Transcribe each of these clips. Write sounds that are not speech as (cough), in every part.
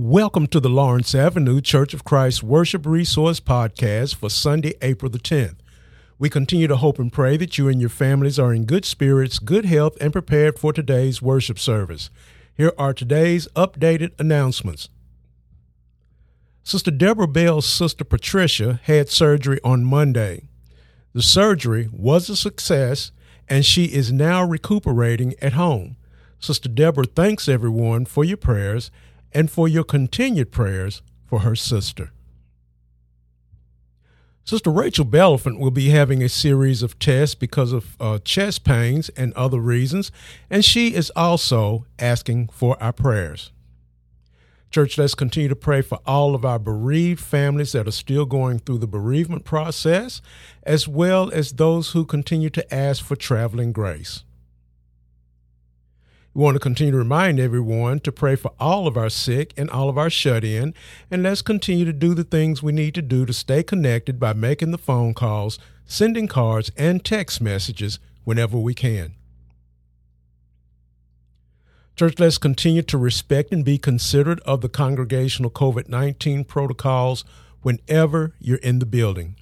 Welcome to the Lawrence Avenue Church of Christ Worship Resource Podcast for Sunday, April the 10th. We continue to hope and pray that you and your families are in good spirits, good health, and prepared for today's worship service. Here are today's updated announcements. Sister Deborah Bell's sister Patricia had surgery on Monday. The surgery was a success, and she is now recuperating at home. Sister Deborah thanks everyone for your prayers and for your continued prayers for her sister. Sister Rachel Bellefonte will be having a series of tests because of uh, chest pains and other reasons, and she is also asking for our prayers. Church, let's continue to pray for all of our bereaved families that are still going through the bereavement process, as well as those who continue to ask for traveling grace. We want to continue to remind everyone to pray for all of our sick and all of our shut in, and let's continue to do the things we need to do to stay connected by making the phone calls, sending cards, and text messages whenever we can. Church, let's continue to respect and be considerate of the congregational COVID 19 protocols whenever you're in the building.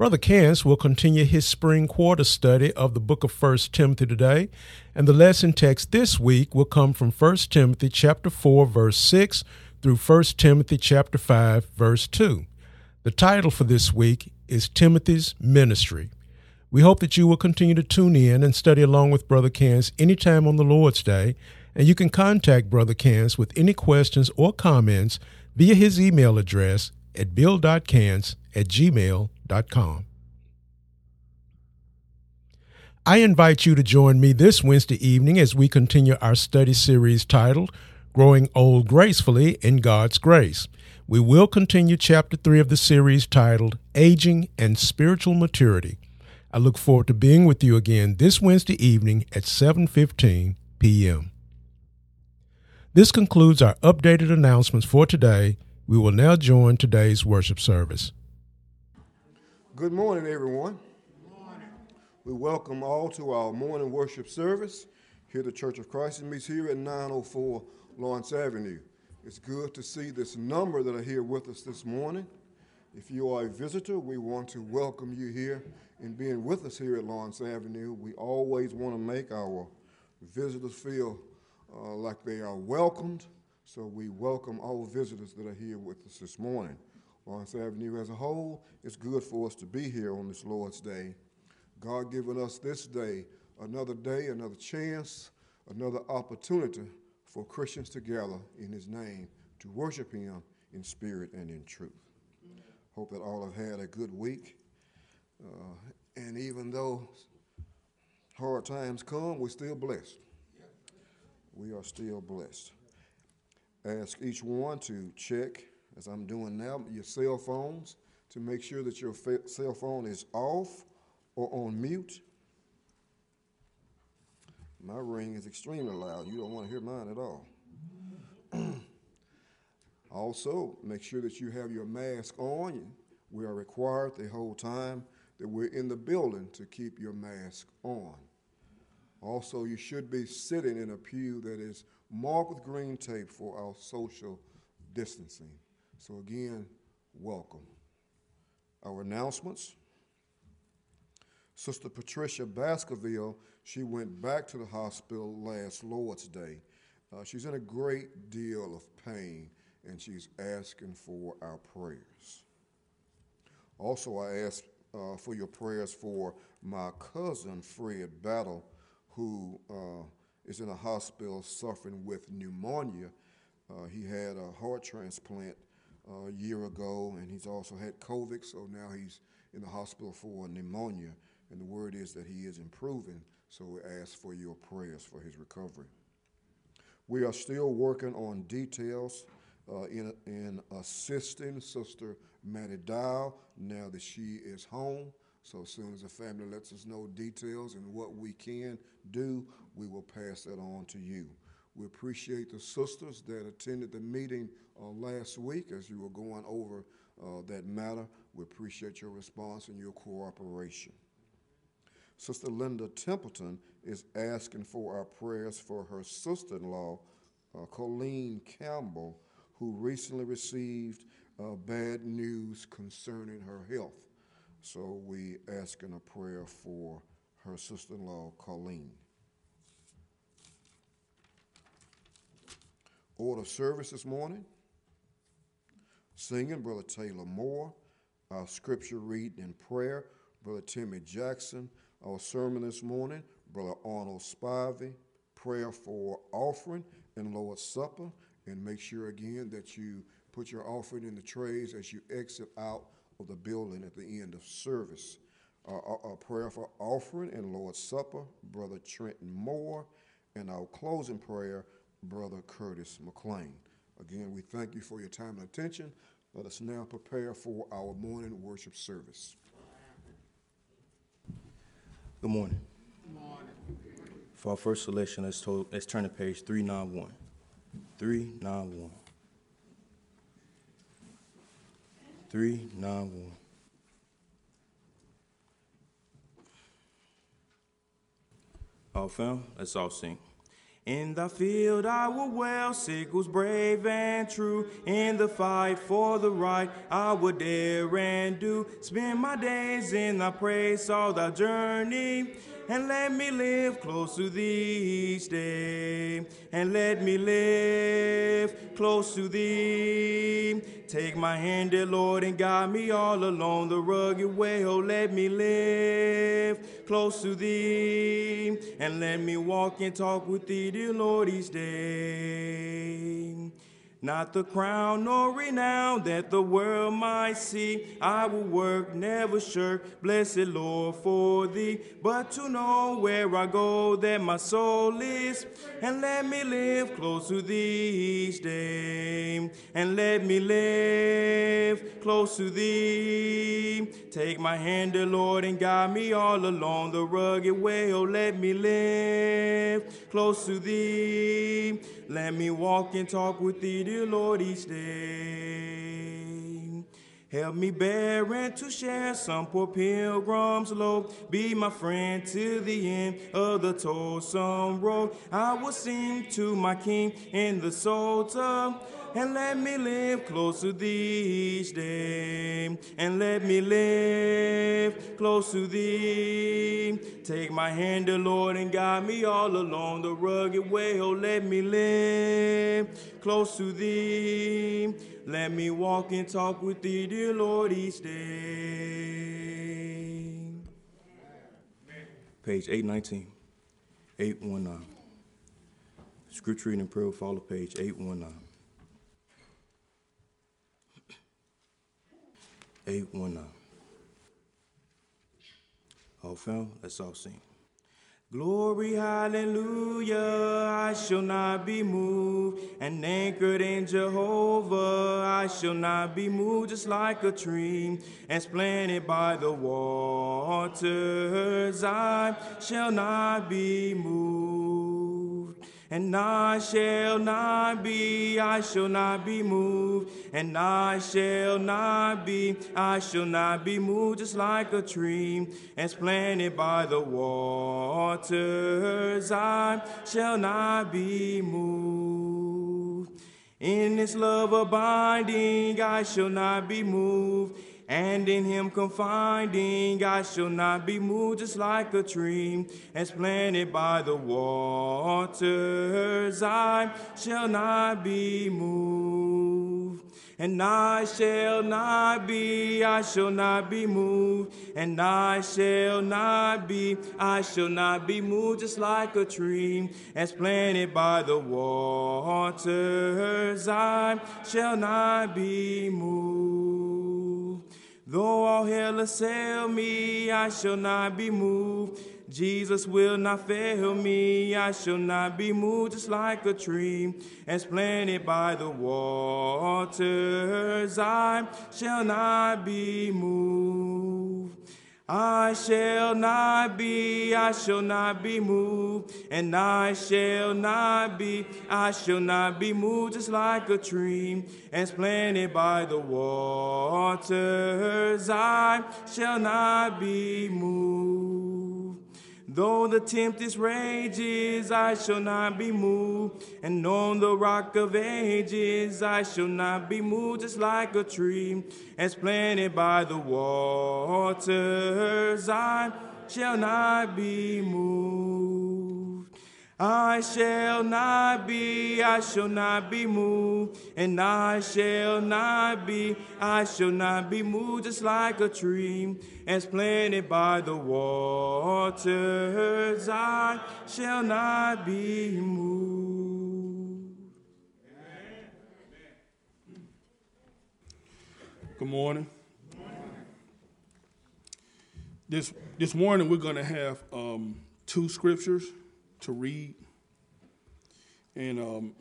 Brother Cance will continue his spring quarter study of the book of 1 Timothy today, and the lesson text this week will come from 1 Timothy chapter 4 verse 6 through 1 Timothy chapter 5 verse 2. The title for this week is Timothy's Ministry. We hope that you will continue to tune in and study along with Brother Cance anytime on the Lord's Day, and you can contact Brother Cance with any questions or comments via his email address at bill.cance at gmail.com. I invite you to join me this Wednesday evening as we continue our study series titled Growing Old Gracefully in God's Grace. We will continue chapter 3 of the series titled Aging and Spiritual Maturity. I look forward to being with you again this Wednesday evening at 7:15 p.m. This concludes our updated announcements for today. We will now join today's worship service. Good morning, everyone. Good morning. We welcome all to our morning worship service here the Church of Christ meets here at 904 Lawrence Avenue. It's good to see this number that are here with us this morning. If you are a visitor, we want to welcome you here and being with us here at Lawrence Avenue. We always want to make our visitors feel uh, like they are welcomed so we welcome all visitors that are here with us this morning. Lawrence Avenue as a whole, it's good for us to be here on this Lord's Day. God given us this day another day, another chance, another opportunity for Christians to gather in His name to worship Him in spirit and in truth. Hope that all have had a good week. Uh, and even though hard times come, we're still blessed. We are still blessed ask each one to check, as I'm doing now, your cell phones to make sure that your cell phone is off or on mute. My ring is extremely loud. You don't want to hear mine at all. (clears throat) also, make sure that you have your mask on. We are required the whole time that we're in the building to keep your mask on. Also, you should be sitting in a pew that is marked with green tape for our social distancing. So, again, welcome. Our announcements. Sister Patricia Baskerville, she went back to the hospital last Lord's Day. Uh, she's in a great deal of pain and she's asking for our prayers. Also, I ask uh, for your prayers for my cousin Fred Battle, who uh, is in a hospital suffering with pneumonia. Uh, he had a heart transplant a year ago, and he's also had COVID, so now he's in the hospital for pneumonia. And the word is that he is improving, so we ask for your prayers for his recovery. We are still working on details uh, in, in assisting Sister Maddie Dow now that she is home. So as soon as the family lets us know details and what we can do, we will pass that on to you. We appreciate the sisters that attended the meeting uh, last week as you were going over uh, that matter. We appreciate your response and your cooperation. Sister Linda Templeton is asking for our prayers for her sister in law, uh, Colleen Campbell, who recently received uh, bad news concerning her health. So we asking a prayer for her sister-in-law, Colleen. Order service this morning. Singing, Brother Taylor Moore. Our scripture reading and prayer, Brother Timmy Jackson. Our sermon this morning, Brother Arnold Spivey. Prayer for offering and Lord's Supper. And make sure again that you put your offering in the trays as you exit out of the building at the end of service. Uh, a, prayer for offering and Lord's Supper, Brother Trenton Moore. And our closing prayer, Brother Curtis McLean. Again, we thank you for your time and attention. Let us now prepare for our morning worship service. Good morning. Good morning. For our first selection, let's, to, let's turn to page 391. 391. 391. All found? Let's all sing. In the field I will well, sickles brave and true. In the fight for the right I will dare and do. Spend my days in thy praise all thy journey. And let me live close to thee each day. And let me live close to thee. Take my hand, dear Lord, and guide me all along the rugged way. Oh, let me live close to thee. And let me walk and talk with thee, dear Lord, each day. Not the crown nor renown that the world might see. I will work, never shirk, blessed Lord, for thee. But to know where I go, that my soul is. And let me live close to thee each day. And let me live close to thee. Take my hand, dear Lord, and guide me all along the rugged way. Oh, let me live close to thee. Let me walk and talk with thee, dear Lord, each day. Help me bear and to share some poor pilgrim's load. Be my friend to the end of the toilsome road. I will sing to my King in the psalter and let me live close to thee each day. And let me live close to thee. Take my hand, dear Lord, and guide me all along the rugged way. Oh, let me live close to thee. Let me walk and talk with thee, dear Lord, each day. Page 819. 819. Scripture reading and prayer follow page 819. 819. All found? Let's all sing. Glory, hallelujah, I shall not be moved. And anchored in Jehovah, I shall not be moved, just like a tree and planted by the waters. I shall not be moved. And I shall not be, I shall not be moved. And I shall not be, I shall not be moved, just like a tree that's planted by the waters. I shall not be moved. In this love abiding, I shall not be moved and in him confiding, I shall not be moved just like a tree as planted by the waters. I shall not be moved. And I shall not be, I shall not be moved. And I shall not be, I shall not be moved just like a tree as planted by the waters. I shall not be moved. Though all hell assail me, I shall not be moved. Jesus will not fail me. I shall not be moved just like a tree as planted by the waters. I shall not be moved. I shall not be, I shall not be moved, and I shall not be, I shall not be moved just like a tree as planted by the waters. I shall not be moved. Though the tempest rages, I shall not be moved. And on the rock of ages, I shall not be moved, just like a tree as planted by the waters. I shall not be moved. I shall not be, I shall not be moved, and I shall not be, I shall not be moved, just like a tree as planted by the waters. I shall not be moved. Good morning. This, this morning, we're going to have um, two scriptures to read. And um,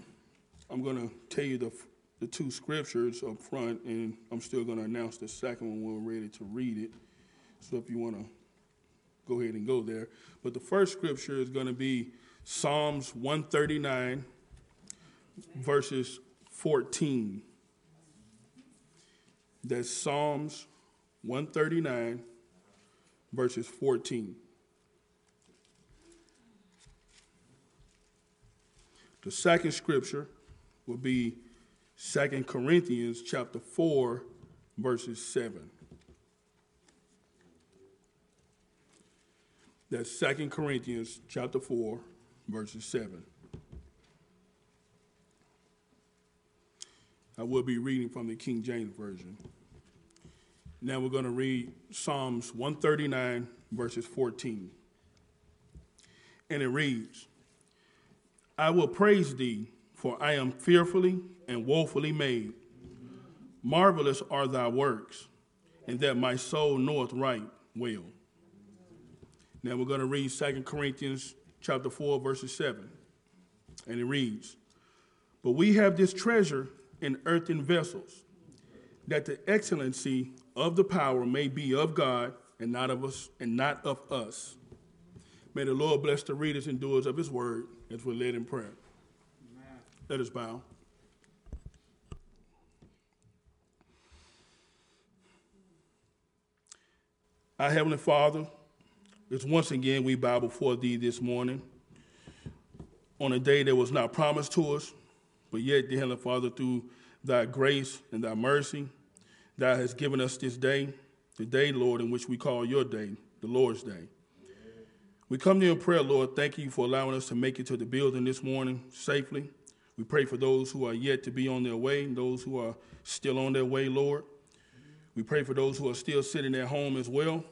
I'm going to tell you the, the two scriptures up front, and I'm still going to announce the second one when we're ready to read it. So if you want to go ahead and go there. But the first scripture is going to be Psalms 139, verses 14. That's Psalms 139, verses 14. The second scripture will be 2 Corinthians chapter 4, verses 7. That's 2 Corinthians chapter 4, verses 7. I will be reading from the King James Version. Now we're going to read Psalms 139, verses 14. And it reads I will praise thee, for I am fearfully and woefully made. Marvelous are thy works, and that my soul knoweth right well. Now we're going to read 2 Corinthians chapter 4, verses 7. And it reads, But we have this treasure in earthen vessels, that the excellency of the power may be of God and not of us and not of us. May the Lord bless the readers and doers of his word as we're led in prayer. Amen. Let us bow. Our Heavenly Father, it's once again we bow before Thee this morning on a day that was not promised to us, but yet, dear Heavenly Father, through Thy grace and Thy mercy, Thou hast given us this day, the day, Lord, in which we call Your day, the Lord's Day. We come to you in prayer, Lord. Thank you for allowing us to make it to the building this morning safely. We pray for those who are yet to be on their way, those who are still on their way, Lord. We pray for those who are still sitting at home as well,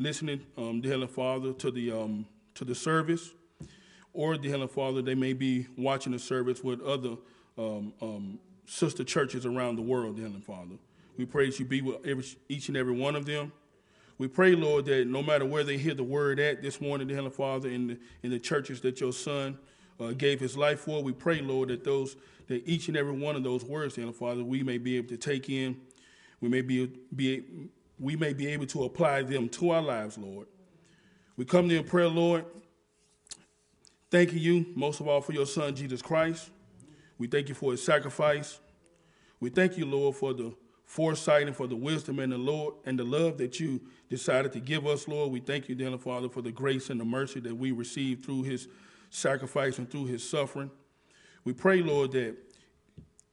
listening, um, dear Heavenly Father, to the um, to the service, or dear Heavenly Father, they may be watching the service with other um, um sister churches around the world, dear Heavenly Father. We pray that you be with every, each and every one of them. We pray, Lord, that no matter where they hear the word at this morning, dear Heavenly Father, in the, in the churches that your son uh, gave his life for, we pray, Lord, that those that each and every one of those words, Heavenly Father, we may be able to take in, we may be, be we may be able to apply them to our lives, Lord. We come to you in prayer, Lord, thanking you most of all for your son, Jesus Christ. We thank you for his sacrifice. We thank you, Lord, for the foresight and for the wisdom and the Lord and the love that you decided to give us, Lord. We thank you, dear Father, for the grace and the mercy that we received through his sacrifice and through his suffering. We pray, Lord, that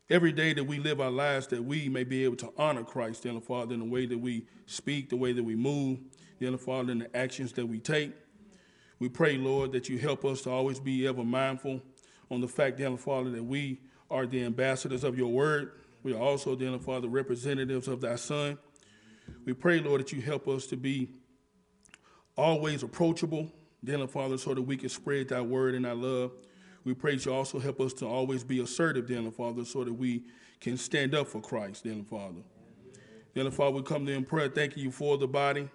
every day that we live our lives, that we may be able to honor Christ, dear Father, in the way that we speak, the way that we move, dear Father, in the actions that we take. We pray, Lord, that you help us to always be ever mindful on the fact, dear Father, that we are the ambassadors of your word we are also, dear Father, representatives of thy Son. We pray, Lord, that you help us to be always approachable, dear Father, so that we can spread thy word and thy love. We pray that you also help us to always be assertive, dear Father, so that we can stand up for Christ, dear Father. Dear Father, we come to in prayer thanking you for the body.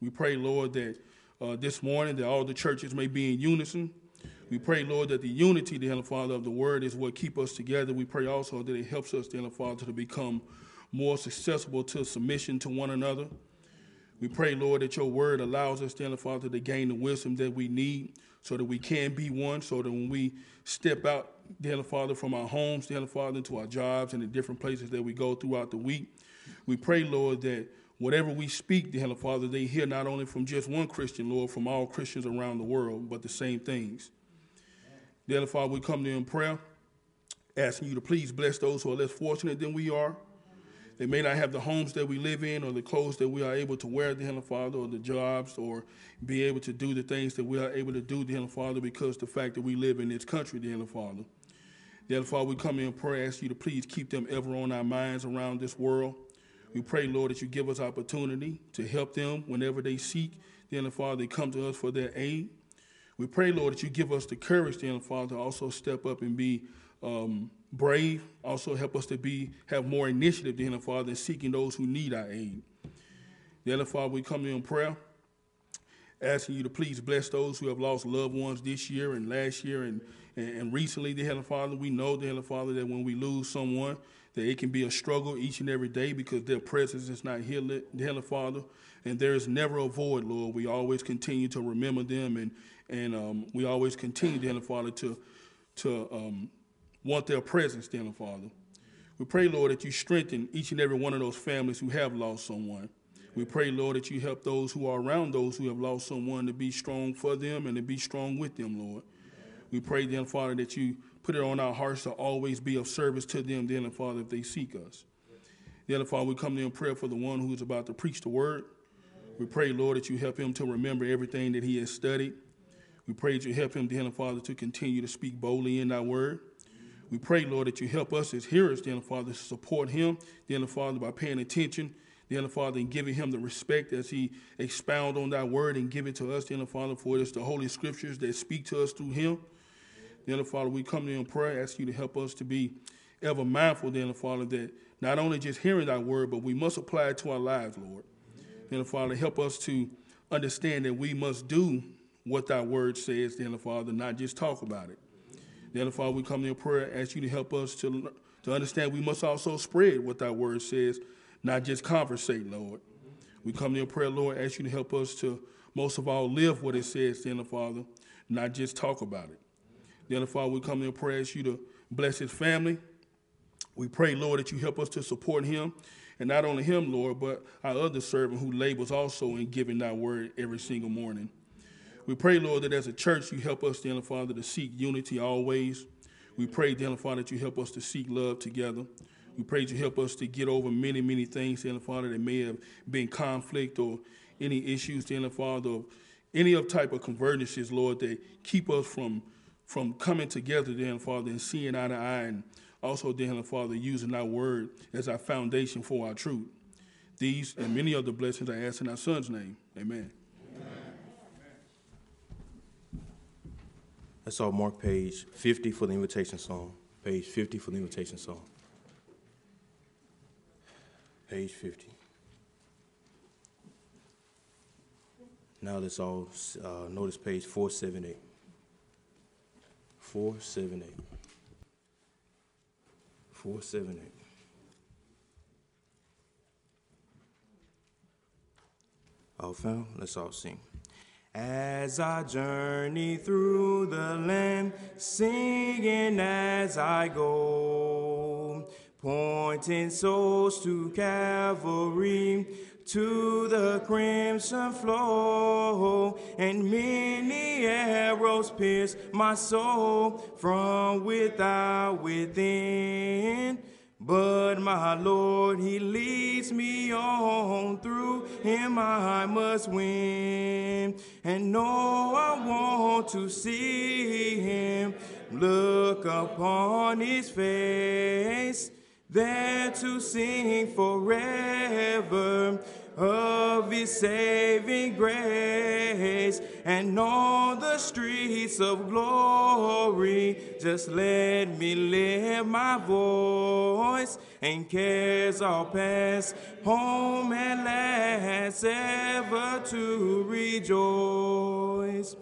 We pray, Lord, that uh, this morning that all the churches may be in unison we pray, Lord, that the unity, Heavenly Father, of the Word is what keep us together. We pray also that it helps us, Heavenly Father, to become more successful to submission to one another. We pray, Lord, that your word allows us, Heavenly Father, to gain the wisdom that we need so that we can be one, so that when we step out, Heavenly Father, from our homes, Heavenly Father, into our jobs and the different places that we go throughout the week, we pray, Lord, that whatever we speak, dear Father, they hear not only from just one Christian, Lord, from all Christians around the world, but the same things. Dear Father, we come to you in prayer, asking you to please bless those who are less fortunate than we are. They may not have the homes that we live in or the clothes that we are able to wear, dear Heavenly Father, or the jobs, or be able to do the things that we are able to do, dear Heavenly Father, because the fact that we live in this country, dear Heavenly Father. Dear Heavenly Father, we come in prayer, ask you to please keep them ever on our minds around this world. We pray, Lord, that you give us opportunity to help them whenever they seek. Dear Heavenly Father, they come to us for their aid. We pray, Lord, that you give us the courage, dear Heavenly Father, to also step up and be um, brave. Also help us to be have more initiative, dear Heavenly Father, in seeking those who need our aid. Dear Heavenly Father, we come to you in prayer, asking you to please bless those who have lost loved ones this year and last year and, and, and recently, dear Heavenly Father. We know, dear Heavenly Father, that when we lose someone, that it can be a struggle each and every day because their presence is not here, dear Heavenly Father. And there is never a void, Lord. We always continue to remember them and, and um, we always continue, dear Heavenly Father, to, to um, want their presence, dear Father. We pray, Lord, that you strengthen each and every one of those families who have lost someone. We pray, Lord, that you help those who are around those who have lost someone to be strong for them and to be strong with them, Lord. We pray, dear Father, that you put it on our hearts to always be of service to them, dear Father, if they seek us. Dear Father, we come to in prayer for the one who is about to preach the word. We pray, Lord, that you help him to remember everything that he has studied. We pray that you help him, dear Father, to continue to speak boldly in thy word. We pray, Lord, that you help us as hearers, dear Father, to support him, dear Father, by paying attention, dear Father, and giving him the respect as he expound on that word and give it to us, dear Father, for it is the Holy Scriptures that speak to us through him. Dear Father, we come to you in prayer, ask you to help us to be ever mindful, dear Father, that not only just hearing that word, but we must apply it to our lives, Lord. Dear Father, help us to understand that we must do what that word says, dear Father, not just talk about it. Then, Father, we come to your prayer, ask you to help us to, to understand we must also spread what that word says, not just conversate, Lord. We come to your prayer, Lord, ask you to help us to most of all live what it says, the Father, not just talk about it. Then, Father, we come to your prayer, ask you to bless his family. We pray, Lord, that you help us to support him. And not only him, Lord, but our other servant who labors also in giving that word every single morning. We pray, Lord, that as a church, you help us, dear Father, to seek unity always. We pray, dear Father, that you help us to seek love together. We pray that you help us to get over many, many things, dear Father, that may have been conflict or any issues, dear Father, of any of type of convergences, Lord, that keep us from from coming together, dear Father, and seeing eye to eye, and also, dear Father, using our word as our foundation for our truth. These and many other blessings I ask in our Son's name. Amen. Let's all mark page 50 for the invitation song. Page 50 for the invitation song. Page 50. Now let's all uh, notice page 478. 478. 478. All found? Let's all sing. As I journey through the land, singing as I go, pointing souls to Calvary, to the crimson flow, and many arrows pierce my soul from without within. But my Lord, He leads me on. Through Him I must win. And know I want to see Him. Look upon His face. There to sing forever of his saving grace and on the streets of glory. Just let me lift my voice and cares all past. Home at last ever to rejoice.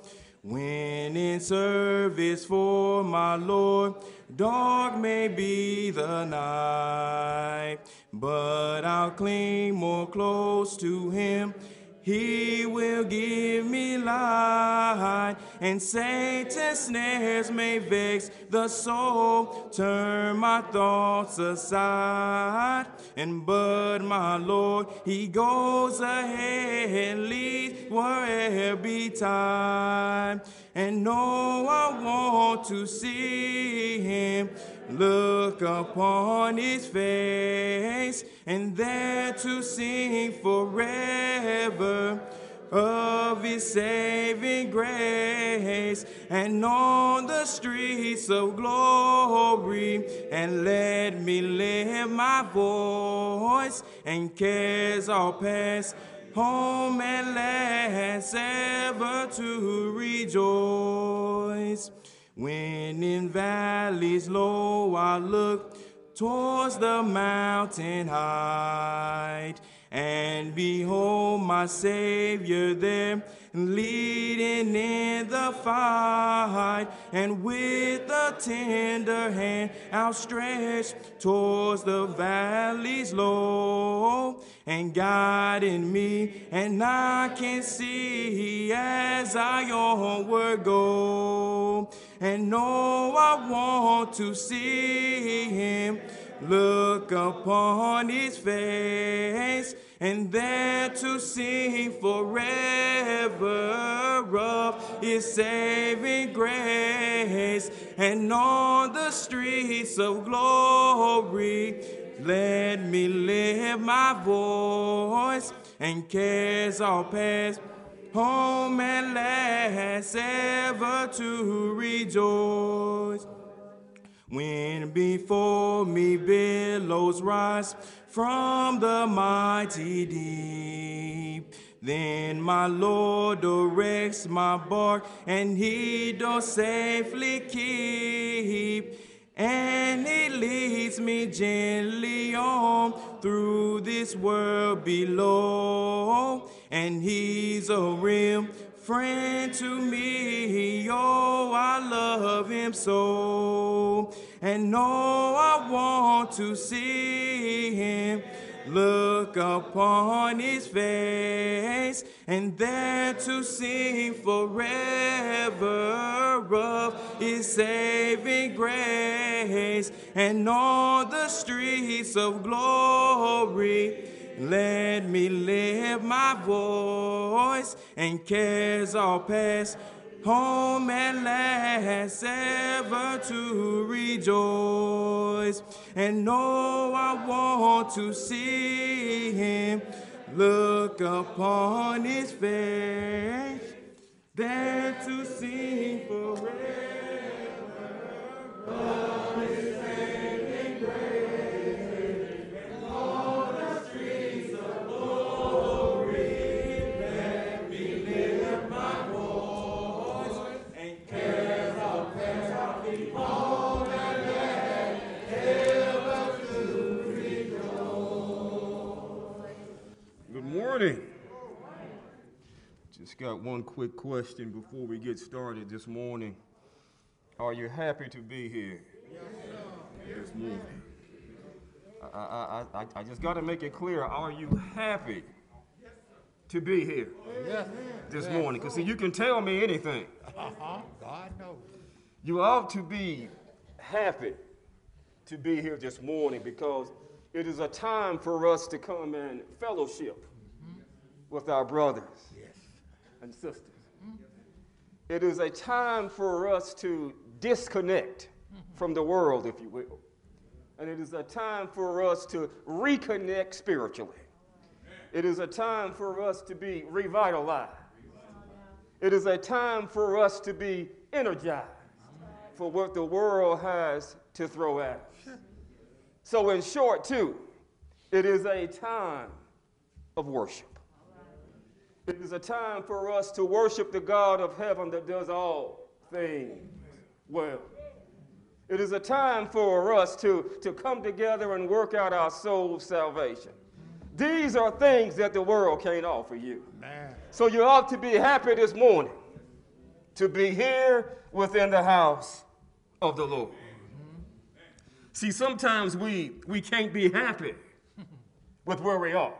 When in service for my Lord dark may be the night but I'll cling more close to him. He will give me light, and Satan's snares may vex the soul. Turn my thoughts aside, and but my Lord, He goes ahead, leads wherever be time. And no, I want to see Him look upon his face, and there to sing forever of his saving grace, and on the streets of glory, and let me lift my voice, and cares all past. Home and last ever to rejoice. When in valleys low I look towards the mountain height, and behold my Savior there, leading in the fight, and with a tender hand outstretched towards the valleys low, and guiding me, and I can see as I onward go and know I want to see him. Look upon his face, and there to sing forever of his saving grace, and on the streets of glory, let me lift my voice, and cares all past home at last ever to rejoice. When before me billows rise from the mighty deep, then my Lord directs my bark, and he does safely keep. And he leads me gently on through this world below. And he's a real friend to me. Oh, I love him so. And oh, I want to see him look upon his face, and there to sing forever of his saving grace, and on the streets of glory. Let me lift my voice, and cares all past home at last ever to rejoice. And know I want to see him look upon his face, there to sing forever. Morning. Just got one quick question before we get started this morning. Are you happy to be here yes, this morning? I, I, I, I just got to make it clear. Are you happy to be here yes, this morning? Because see, you can tell me anything. Uh-huh. God knows. You ought to be happy to be here this morning because it is a time for us to come and fellowship with our brothers yes. and sisters. It is a time for us to disconnect from the world, if you will. And it is a time for us to reconnect spiritually. It is a time for us to be revitalized. It is a time for us to be energized for what the world has to throw at us. So, in short, too, it is a time of worship. It is a time for us to worship the God of heaven that does all things well. It is a time for us to, to come together and work out our soul's salvation. These are things that the world can't offer you. Man. So you ought to be happy this morning to be here within the house of the Lord. Mm-hmm. See, sometimes we, we can't be happy with where we are.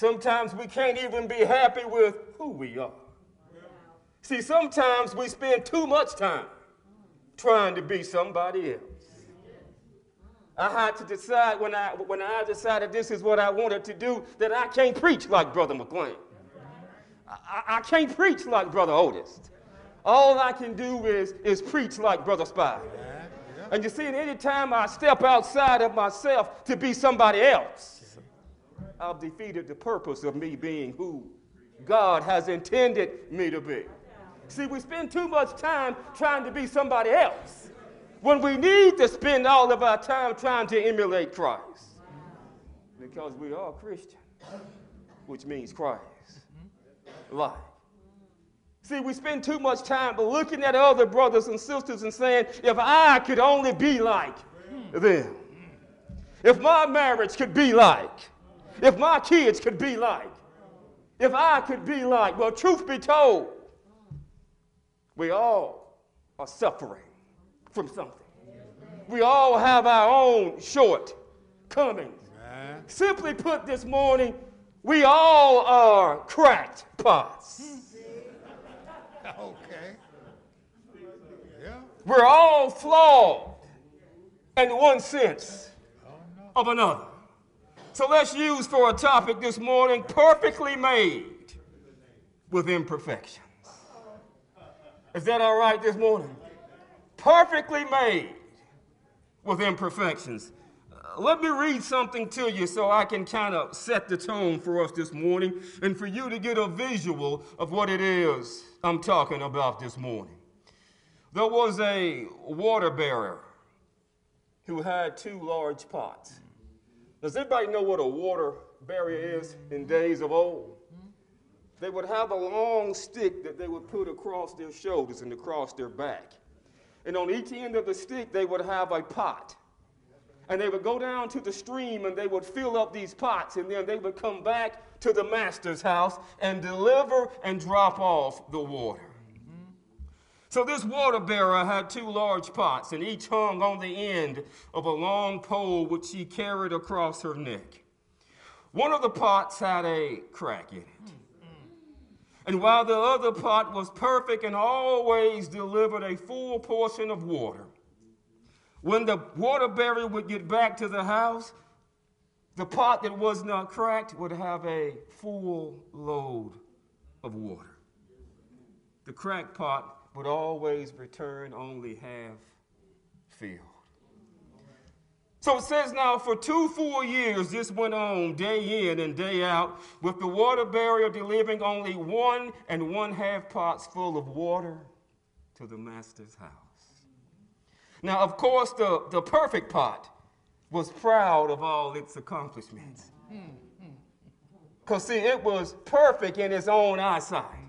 Sometimes we can't even be happy with who we are. See, sometimes we spend too much time trying to be somebody else. I had to decide when I, when I decided this is what I wanted to do that I can't preach like Brother McLean. I, I can't preach like Brother Otis. All I can do is, is preach like Brother Spivey. And you see, anytime I step outside of myself to be somebody else, I've defeated the purpose of me being who God has intended me to be. See, we spend too much time trying to be somebody else when we need to spend all of our time trying to emulate Christ. Because we are Christian, which means Christ. Life. See, we spend too much time looking at other brothers and sisters and saying, if I could only be like them, if my marriage could be like, if my kids could be like, if I could be like, well, truth be told, we all are suffering from something. We all have our own shortcomings. Simply put, this morning, we all are cracked pots. Okay. Yeah. We're all flawed in one sense of another. So let's use for a topic this morning perfectly made with imperfections. Is that all right this morning? Perfectly made with imperfections. Uh, let me read something to you so I can kind of set the tone for us this morning and for you to get a visual of what it is I'm talking about this morning. There was a water bearer who had two large pots. Does anybody know what a water barrier is in days of old? They would have a long stick that they would put across their shoulders and across their back. And on each end of the stick, they would have a pot. And they would go down to the stream and they would fill up these pots. And then they would come back to the master's house and deliver and drop off the water. So this water bearer had two large pots, and each hung on the end of a long pole which she carried across her neck. One of the pots had a crack in it. And while the other pot was perfect and always delivered a full portion of water, when the water bearer would get back to the house, the pot that was not cracked would have a full load of water. The cracked pot would always return only half filled. So it says now, for two full years, this went on day in and day out, with the water barrier delivering only one and one half pots full of water to the master's house. Now, of course, the, the perfect pot was proud of all its accomplishments. Hmm, hmm, hmm. Because, see, it was perfect in its own eyesight.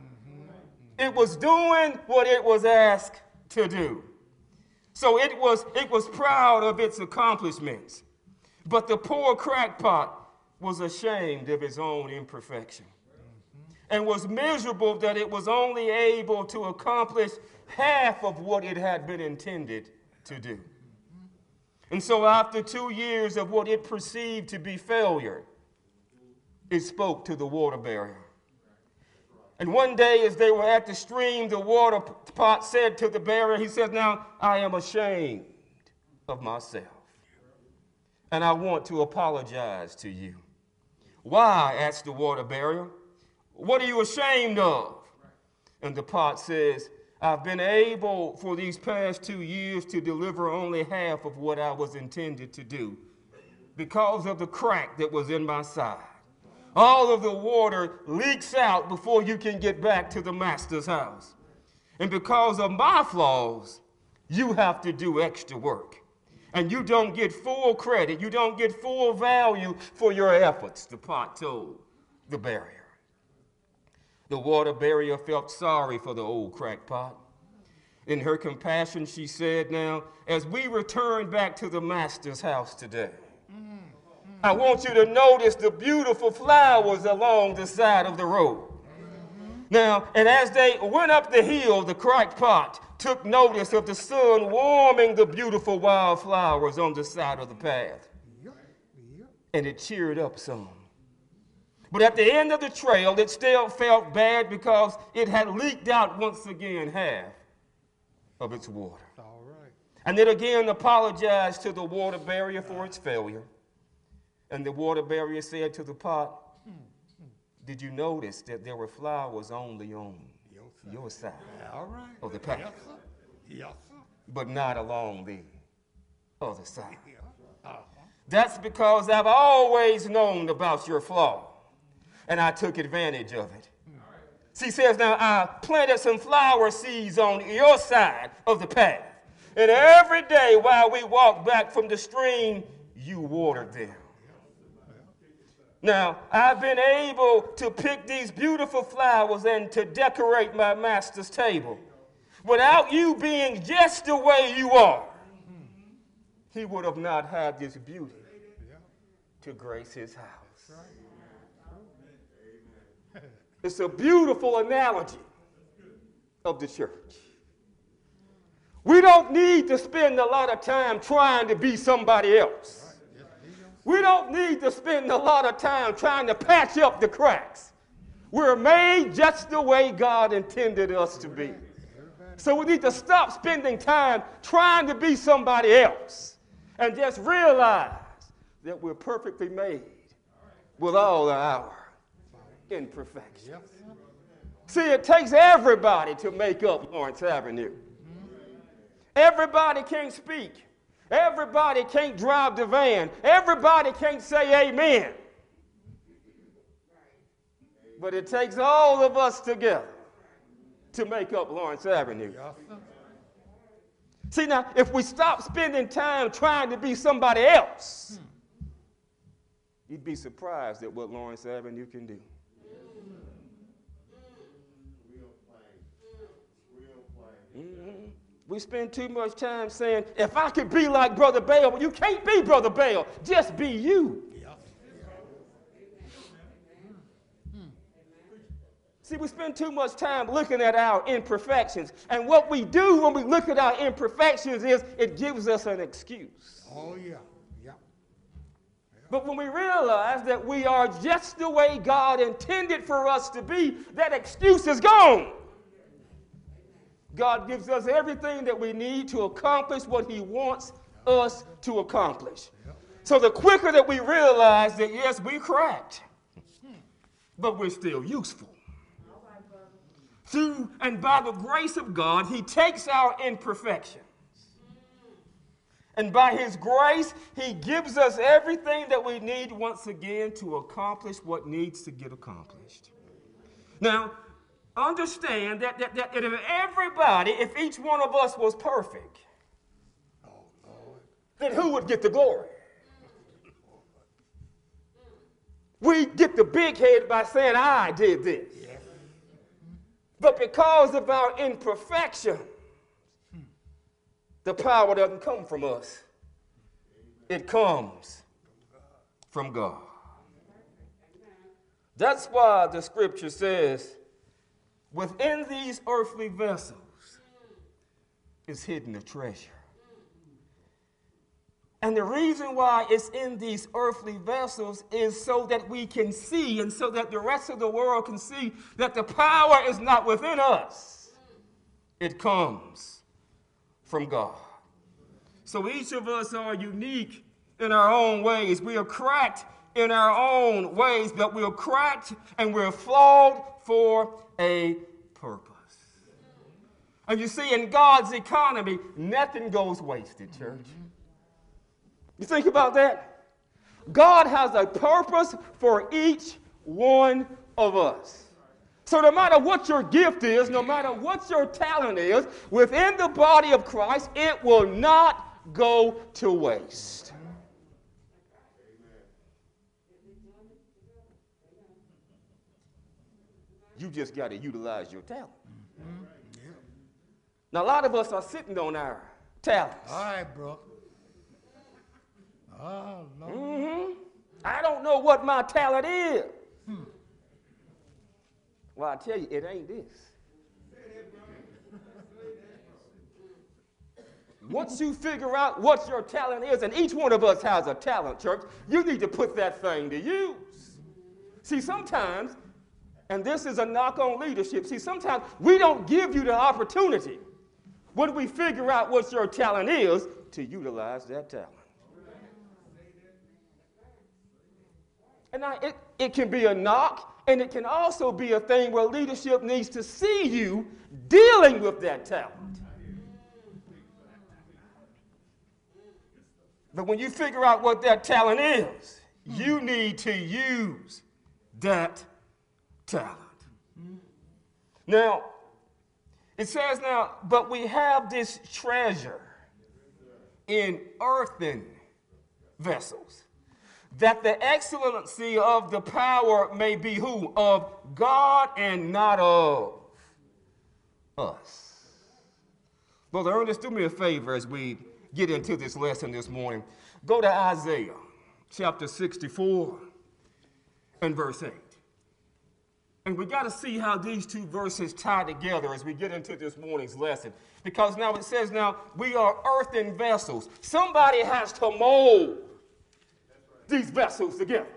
It was doing what it was asked to do. So it was, it was proud of its accomplishments. But the poor crackpot was ashamed of his own imperfection and was miserable that it was only able to accomplish half of what it had been intended to do. And so, after two years of what it perceived to be failure, it spoke to the water barrier. And one day, as they were at the stream, the water pot said to the bearer, He says, Now I am ashamed of myself. And I want to apologize to you. Why? asked the water bearer. What are you ashamed of? And the pot says, I've been able for these past two years to deliver only half of what I was intended to do because of the crack that was in my side. All of the water leaks out before you can get back to the master's house. And because of my flaws, you have to do extra work. And you don't get full credit, you don't get full value for your efforts, the pot told the barrier. The water barrier felt sorry for the old crackpot. In her compassion, she said, Now, as we return back to the master's house today, mm-hmm. I want you to notice the beautiful flowers along the side of the road. Now, and as they went up the hill, the crackpot took notice of the sun warming the beautiful wildflowers on the side of the path. And it cheered up some. But at the end of the trail, it still felt bad because it had leaked out once again half of its water. All right. And it again apologized to the water barrier for its failure. And the water barrier said to the pot, Did you notice that there were flowers only on Your side. your side All right. of the path, Yes, sir. Yes, sir. but not along the other side? Yeah. Uh-huh. That's because I've always known about your flaw, and I took advantage of it. See, he says, Now I planted some flower seeds on your side of the path, and every day while we walked back from the stream, you watered them. Now, I've been able to pick these beautiful flowers and to decorate my master's table. Without you being just the way you are, he would have not had this beauty to grace his house. It's a beautiful analogy of the church. We don't need to spend a lot of time trying to be somebody else. We don't need to spend a lot of time trying to patch up the cracks. We're made just the way God intended us to be. So we need to stop spending time trying to be somebody else and just realize that we're perfectly made with all our imperfections. See, it takes everybody to make up Lawrence Avenue. Everybody can't speak. Everybody can't drive the van. Everybody can't say amen. But it takes all of us together to make up Lawrence Avenue. See, now, if we stop spending time trying to be somebody else, you'd be surprised at what Lawrence Avenue can do. We spend too much time saying, if I could be like Brother Bale, but you can't be Brother Bale. Just be you. See, we spend too much time looking at our imperfections. And what we do when we look at our imperfections is it gives us an excuse. Oh, yeah. Yeah. But when we realize that we are just the way God intended for us to be, that excuse is gone. God gives us everything that we need to accomplish what He wants us to accomplish. So the quicker that we realize that, yes, we cracked, but we're still useful. Through and by the grace of God, He takes our imperfections. And by His grace, He gives us everything that we need once again to accomplish what needs to get accomplished. Now, understand that, that, that if everybody, if each one of us was perfect, then who would get the glory? We get the big head by saying, I did this. But because of our imperfection, the power doesn't come from us, it comes from God. That's why the scripture says, within these earthly vessels is hidden a treasure. And the reason why it's in these earthly vessels is so that we can see and so that the rest of the world can see that the power is not within us, it comes from God. So each of us are unique in our own ways. We are cracked in our own ways, but we're cracked and we're flawed for a purpose. And you see, in God's economy, nothing goes wasted, church. You think about that? God has a purpose for each one of us. So, no matter what your gift is, no matter what your talent is, within the body of Christ, it will not go to waste. You just got to utilize your talent. Now, a lot of us are sitting on our talents. All right, bro. Oh, Lord. Mm-hmm. I don't know what my talent is. Well, I tell you, it ain't this. Once you figure out what your talent is, and each one of us has a talent, church, you need to put that thing to use. See, sometimes, and this is a knock on leadership, see, sometimes we don't give you the opportunity when we figure out what your talent is to utilize that talent. And it, it can be a knock, and it can also be a thing where leadership needs to see you dealing with that talent. But when you figure out what that talent is, you need to use that talent. Now, it says now, but we have this treasure in earthen vessels, that the excellency of the power may be who? Of God and not of us. Brother Ernest, do me a favor as we get into this lesson this morning. Go to Isaiah chapter 64 and verse 8. And we got to see how these two verses tie together as we get into this morning's lesson. Because now it says, now we are earthen vessels. Somebody has to mold these vessels together.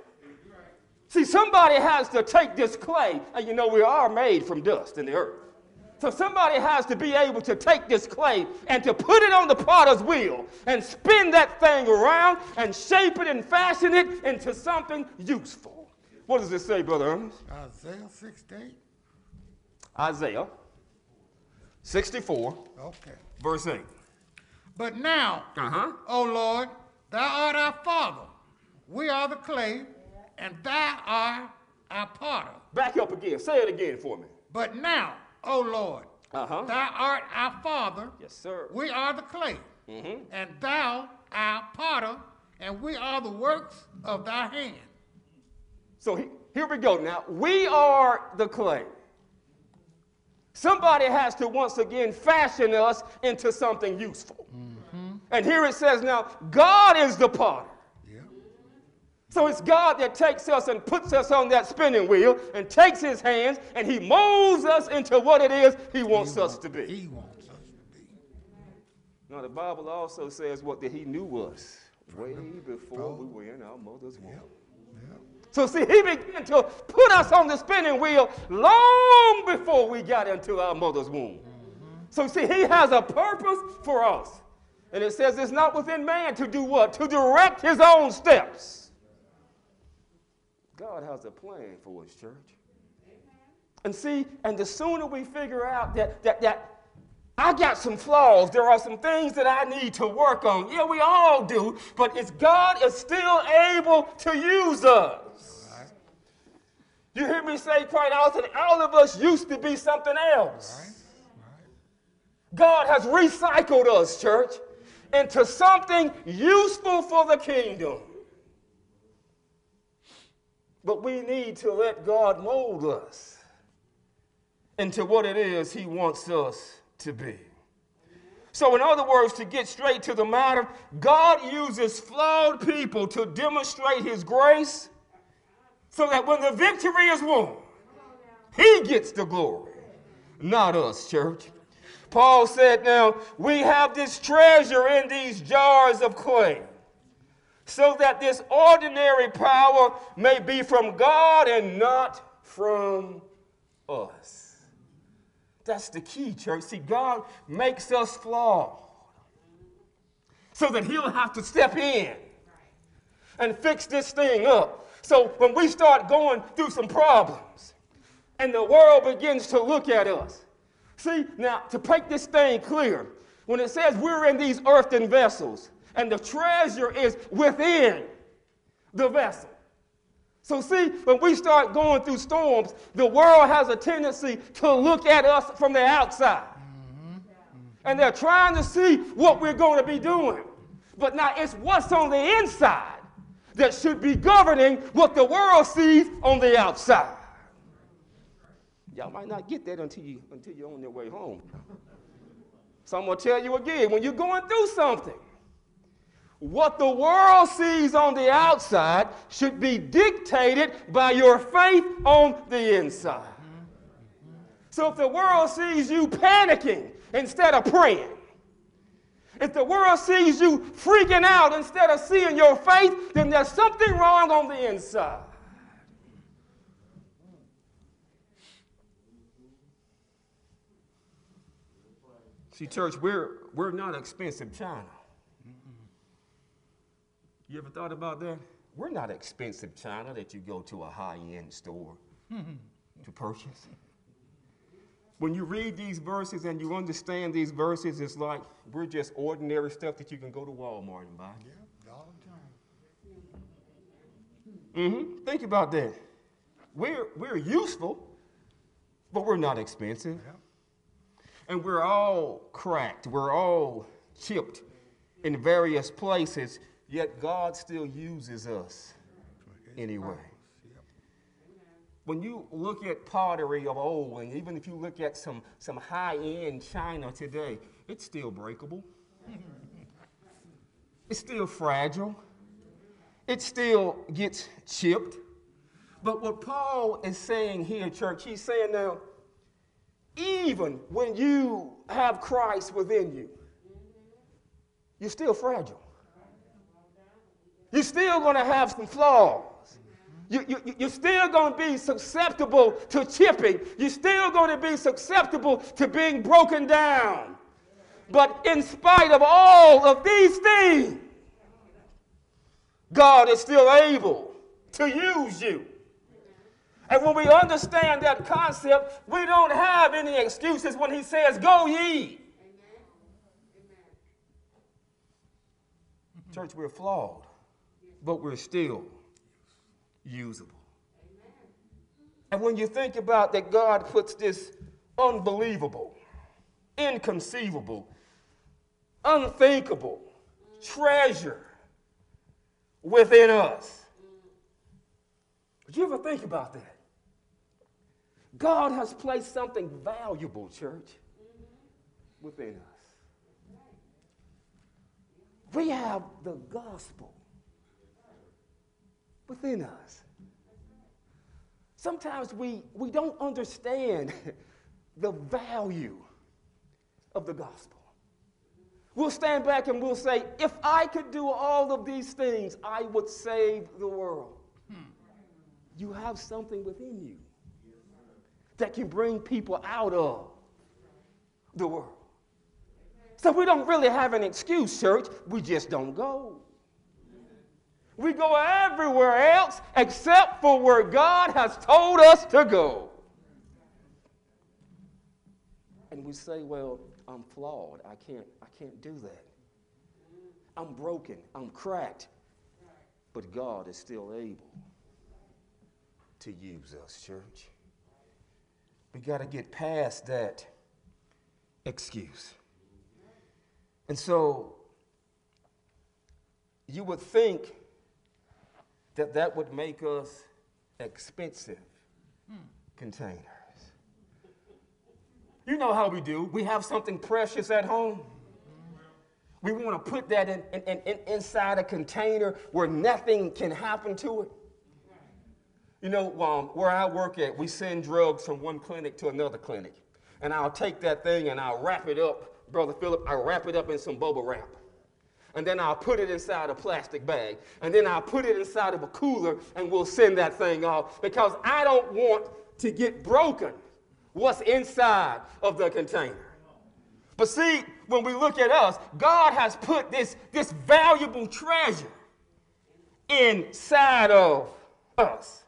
See, somebody has to take this clay, and you know we are made from dust in the earth. So somebody has to be able to take this clay and to put it on the potter's wheel and spin that thing around and shape it and fashion it into something useful. What does it say, Brother Ernest? Isaiah 68. Isaiah 64, Okay. verse 8. But now, Uh huh. O Lord, thou art our Father. We are the clay, and thou art our potter. Back up again. Say it again for me. But now, O Lord, Uh huh. thou art our Father. Yes, sir. We are the clay, mm-hmm. and thou our potter, and we are the works of thy hand. So he- here we go now. We are the clay. Somebody has to once again fashion us into something useful. Mm-hmm. And here it says now, God is the potter. Yeah. So it's God that takes us and puts us on that spinning wheel and takes his hands and he molds us into what it is he wants us to be. He wants us to be. Now the Bible also says what that he knew us way before we were in our mother's womb. Yeah. So see, he began to put us on the spinning wheel long before we got into our mother's womb. So see, he has a purpose for us. And it says it's not within man to do what? To direct his own steps. God has a plan for his church. And see, and the sooner we figure out that that that I got some flaws. There are some things that I need to work on. Yeah, we all do, but it's God is still able to use us. You hear me say quite often, all of us used to be something else. God has recycled us, church, into something useful for the kingdom. But we need to let God mold us into what it is He wants us to be. So, in other words, to get straight to the matter, God uses flawed people to demonstrate His grace so that when the victory is won, He gets the glory, not us, church. Paul said, Now, we have this treasure in these jars of clay, so that this ordinary power may be from God and not from us. That's the key, church. See, God makes us flawed so that He'll have to step in and fix this thing up. So when we start going through some problems and the world begins to look at us, see, now to make this thing clear, when it says we're in these earthen vessels and the treasure is within the vessel. So, see, when we start going through storms, the world has a tendency to look at us from the outside. And they're trying to see what we're going to be doing. But now it's what's on the inside that should be governing what the world sees on the outside. Y'all might not get that until, you, until you're on your way home. So I'm going to tell you again when you're going through something, what the world sees on the outside should be dictated by your faith on the inside. So if the world sees you panicking instead of praying, if the world sees you freaking out instead of seeing your faith, then there's something wrong on the inside. See, church, we're, we're not expensive China. You ever thought about that? We're not expensive China that you go to a high end store to purchase. When you read these verses and you understand these verses, it's like we're just ordinary stuff that you can go to Walmart and buy. Mm-hmm. Think about that. We're, we're useful, but we're not expensive. Yeah. And we're all cracked, we're all chipped in various places, yet God still uses us anyway. When you look at pottery of old, and even if you look at some, some high end china today, it's still breakable. It's still fragile. It still gets chipped. But what Paul is saying here, church, he's saying now, even when you have Christ within you, you're still fragile. You're still going to have some flaws. You, you, you're still going to be susceptible to chipping. You're still going to be susceptible to being broken down. But in spite of all of these things, God is still able to use you. And when we understand that concept, we don't have any excuses when He says, Go ye. Church, we're flawed, but we're still usable. And when you think about that, God puts this unbelievable, inconceivable, unthinkable treasure within us. Did you ever think about that? God has placed something valuable, church, within us. We have the gospel within us. Sometimes we, we don't understand (laughs) the value of the gospel. We'll stand back and we'll say, if I could do all of these things, I would save the world. Hmm. You have something within you that can bring people out of the world. So we don't really have an excuse, church. We just don't go. We go everywhere else except for where God has told us to go. And we say, well, I'm flawed. I can't, I can't do that. I'm broken. I'm cracked. But God is still able to use us, church. We got to get past that excuse. And so you would think that that would make us expensive containers. You know how we do. We have something precious at home. We want to put that in, in, in, inside a container where nothing can happen to it. You know, um, where I work at, we send drugs from one clinic to another clinic. And I'll take that thing and I'll wrap it up, Brother Philip, I'll wrap it up in some bubble wrap. And then I'll put it inside a plastic bag. And then I'll put it inside of a cooler and we'll send that thing off because I don't want to get broken what's inside of the container. But see, when we look at us, God has put this, this valuable treasure inside of us.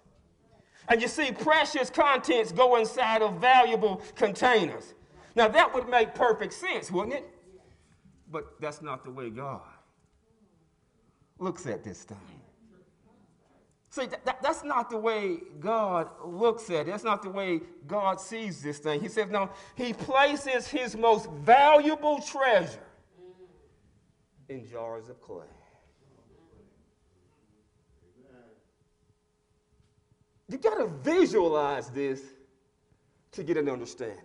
And you see, precious contents go inside of valuable containers. Now, that would make perfect sense, wouldn't it? But that's not the way God looks at this thing. See, that, that's not the way God looks at it. That's not the way God sees this thing. He says, no, He places His most valuable treasure in jars of clay. You got to visualize this to get an understanding.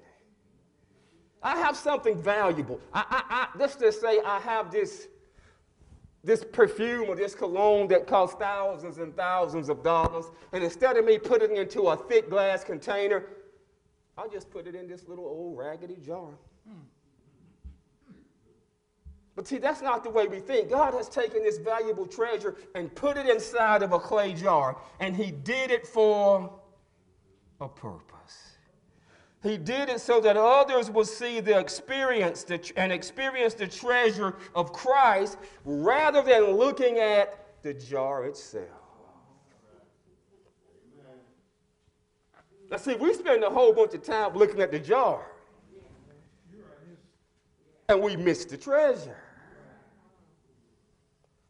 I have something valuable. I, I, I, let's just say I have this, this perfume or this cologne that costs thousands and thousands of dollars. And instead of me putting it into a thick glass container, I just put it in this little old raggedy jar. But see, that's not the way we think. God has taken this valuable treasure and put it inside of a clay jar, and He did it for a purpose. He did it so that others would see the experience the, and experience the treasure of Christ rather than looking at the jar itself. Now, see, we spend a whole bunch of time looking at the jar, and we miss the treasure.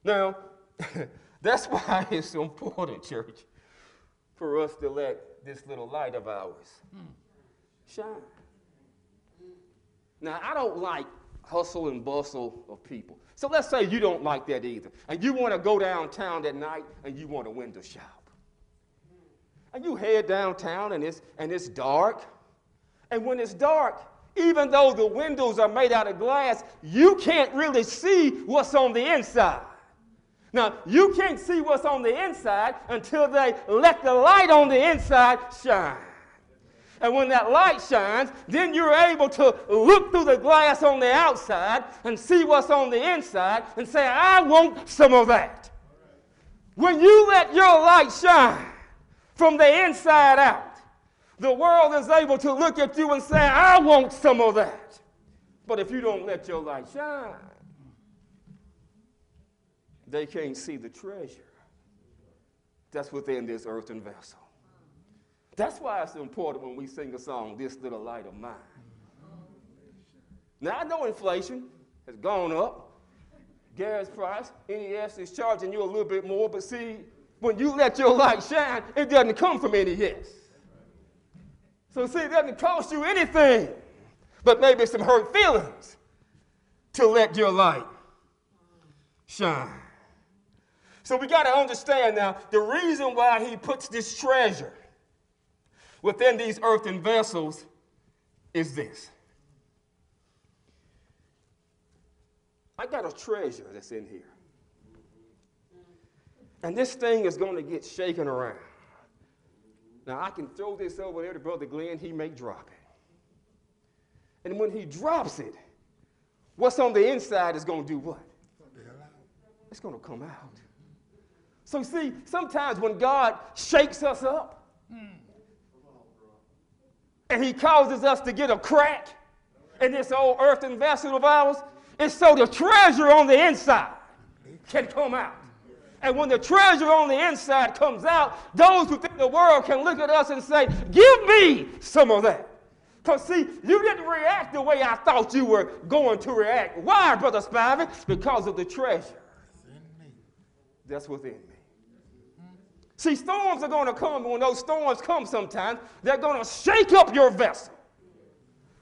Now, (laughs) that's why it's so important, church, for us to let this little light of ours hmm. Shine. Now, I don't like hustle and bustle of people. So let's say you don't like that either, and you want to go downtown at night and you want to window shop. And you head downtown and it's, and it's dark. And when it's dark, even though the windows are made out of glass, you can't really see what's on the inside. Now, you can't see what's on the inside until they let the light on the inside shine. And when that light shines, then you're able to look through the glass on the outside and see what's on the inside and say, I want some of that. When you let your light shine from the inside out, the world is able to look at you and say, I want some of that. But if you don't let your light shine, they can't see the treasure that's within this earthen vessel. That's why it's important when we sing a song, This Little Light of Mine. Now, I know inflation has gone up. Gas price, NES is charging you a little bit more, but see, when you let your light shine, it doesn't come from NES. So, see, it doesn't cost you anything, but maybe some hurt feelings to let your light shine. So, we got to understand now the reason why he puts this treasure within these earthen vessels is this. I got a treasure that's in here. And this thing is going to get shaken around. Now, I can throw this over there to Brother Glenn, he may drop it. And when he drops it, what's on the inside is going to do what? It's going to come out. So, see, sometimes when God shakes us up, hmm. And he causes us to get a crack in this old earthen vessel of ours, it's so the treasure on the inside can come out. And when the treasure on the inside comes out, those who think the world can look at us and say, Give me some of that. Because, see, you didn't react the way I thought you were going to react. Why, Brother Spivey? Because of the treasure that's within me. See, storms are going to come, when those storms come sometimes, they're going to shake up your vessel.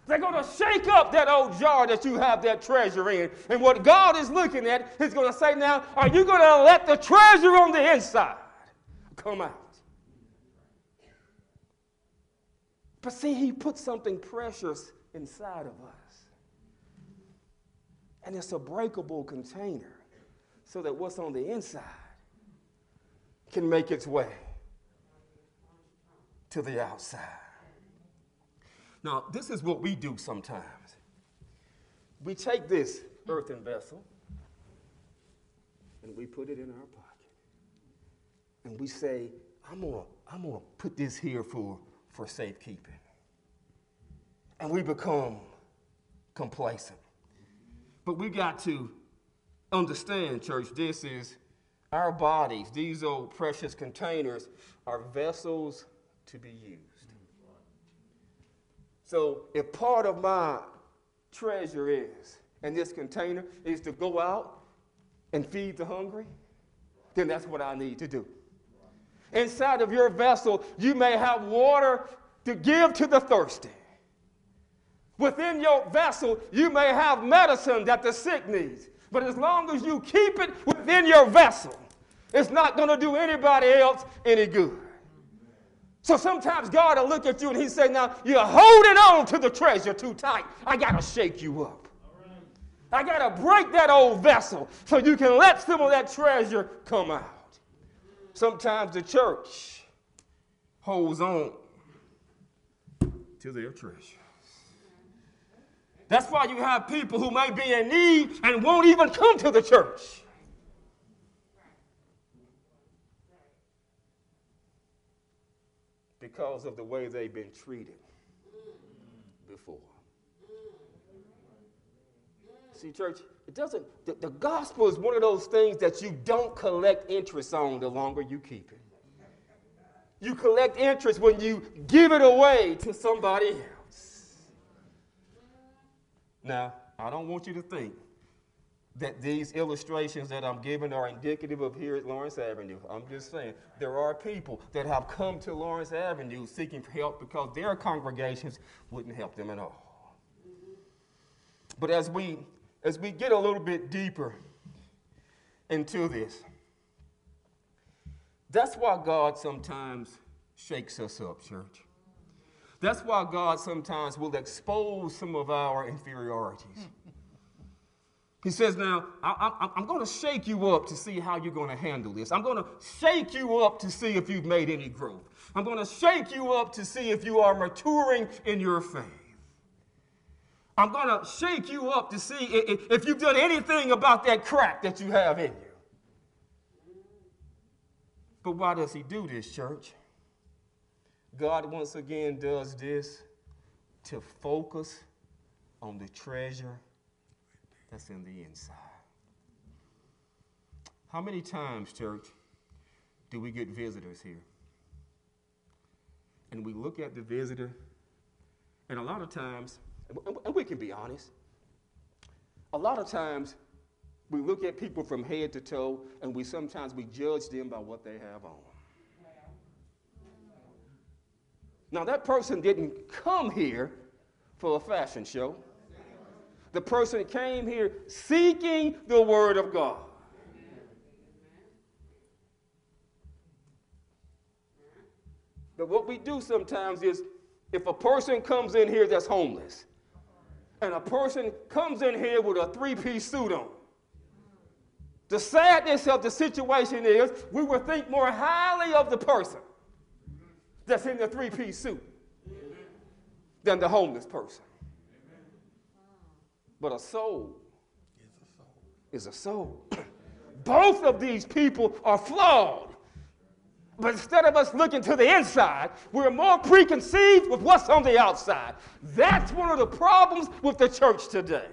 They're going to shake up that old jar that you have that treasure in. And what God is looking at, He's going to say, Now, are you going to let the treasure on the inside come out? But see, He put something precious inside of us. And it's a breakable container so that what's on the inside can make its way to the outside. Now, this is what we do sometimes. We take this earthen vessel and we put it in our pocket. And we say, I'm gonna, I'm gonna put this here for, for safekeeping. And we become complacent. But we got to understand, church, this is our bodies, these old precious containers, are vessels to be used. So, if part of my treasure is, and this container is to go out and feed the hungry, then that's what I need to do. Inside of your vessel, you may have water to give to the thirsty. Within your vessel, you may have medicine that the sick needs. But as long as you keep it within your vessel, it's not going to do anybody else any good. So sometimes God will look at you and He say, Now you're holding on to the treasure too tight. I got to shake you up. I got to break that old vessel so you can let some of that treasure come out. Sometimes the church holds on to their treasure. That's why you have people who may be in need and won't even come to the church. Because of the way they've been treated before. See, church, it doesn't, the, the gospel is one of those things that you don't collect interest on the longer you keep it. You collect interest when you give it away to somebody else. Now, I don't want you to think that these illustrations that I'm giving are indicative of here at Lawrence Avenue. I'm just saying there are people that have come to Lawrence Avenue seeking help because their congregations wouldn't help them at all. But as we as we get a little bit deeper into this, that's why God sometimes shakes us up, church. That's why God sometimes will expose some of our inferiorities. (laughs) He says, Now, I, am going to shake you up to see how you're going to handle this. I'm going to shake you up to see if you've made any growth. I'm going to shake you up to see if you are maturing in your faith. I'm going to shake you up to see if you've done anything about that crack that you have in you. But why does he do this, church? God once again does this to focus on the treasure that's in the inside. How many times, church, do we get visitors here? And we look at the visitor, and a lot of times, and we can be honest, a lot of times we look at people from head to toe, and we sometimes we judge them by what they have on. Now, that person didn't come here for a fashion show. The person came here seeking the Word of God. But what we do sometimes is if a person comes in here that's homeless, and a person comes in here with a three piece suit on, the sadness of the situation is we will think more highly of the person that's in the three piece suit than the homeless person. But a soul is a soul. (clears throat) Both of these people are flawed. But instead of us looking to the inside, we're more preconceived with what's on the outside. That's one of the problems with the church today.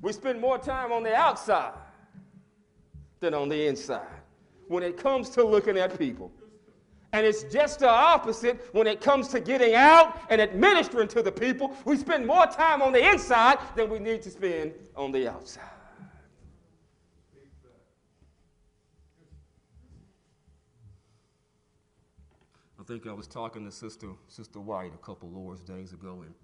We spend more time on the outside than on the inside when it comes to looking at people. And it's just the opposite when it comes to getting out and administering to the people. We spend more time on the inside than we need to spend on the outside. I think I was talking to Sister, Sister White a couple Lord's days ago, and,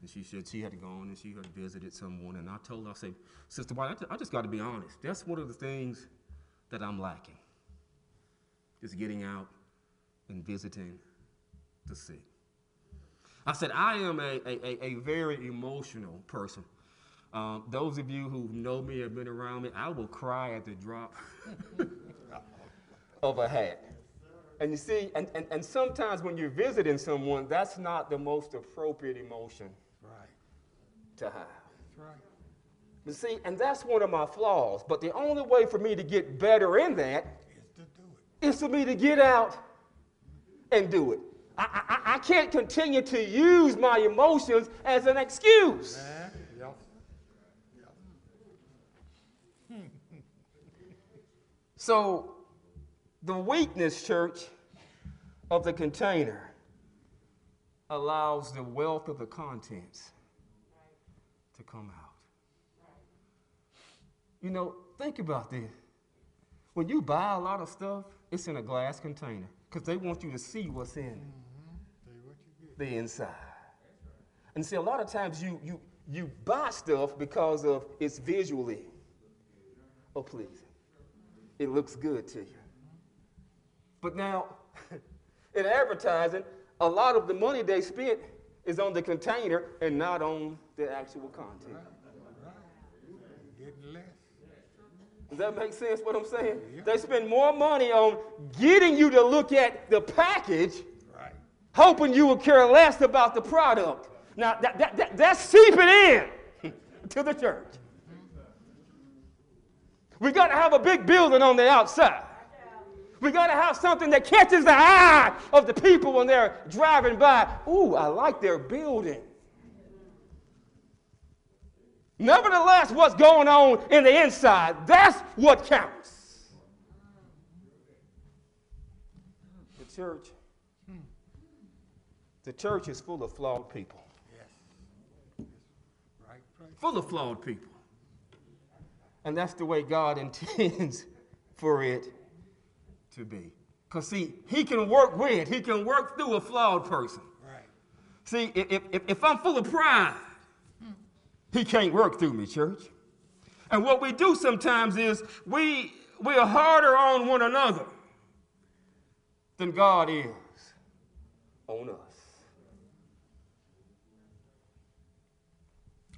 and she said she had gone and she had visited someone. And I told her, I said, Sister White, I, I just got to be honest. That's one of the things that I'm lacking. Just getting out and visiting the sick. I said, I am a, a, a very emotional person. Um, those of you who know me, have been around me, I will cry at the drop (laughs) of a hat. And you see, and, and, and sometimes when you're visiting someone, that's not the most appropriate emotion right. to have. That's right. But see, and that's one of my flaws. But the only way for me to get better in that is, to do it. is for me to get out and do it. I, I, I can't continue to use my emotions as an excuse. (laughs) so, the weakness, church, of the container allows the wealth of the contents to come out. You know, think about this. When you buy a lot of stuff, it's in a glass container because they want you to see what's in mm-hmm. the inside. And see, a lot of times you, you, you buy stuff because of it's visually oh pleasing. It looks good to you. But now, (laughs) in advertising, a lot of the money they spent is on the container and not on the actual content. Getting less. Does that make sense what I'm saying? Yeah. They spend more money on getting you to look at the package, right. hoping you will care less about the product. Now, that, that, that, that's seeping in (laughs) to the church. We got to have a big building on the outside. We got to have something that catches the eye of the people when they're driving by. Ooh, I like their building. Nevertheless, what's going on in the inside, that's what counts. The church, the church is full of flawed people. Full of flawed people. And that's the way God (laughs) intends for it to be. Because, see, He can work with, He can work through a flawed person. Right. See, if, if, if I'm full of pride, He can't work through me, church. And what we do sometimes is we, we are harder on one another than God is on us.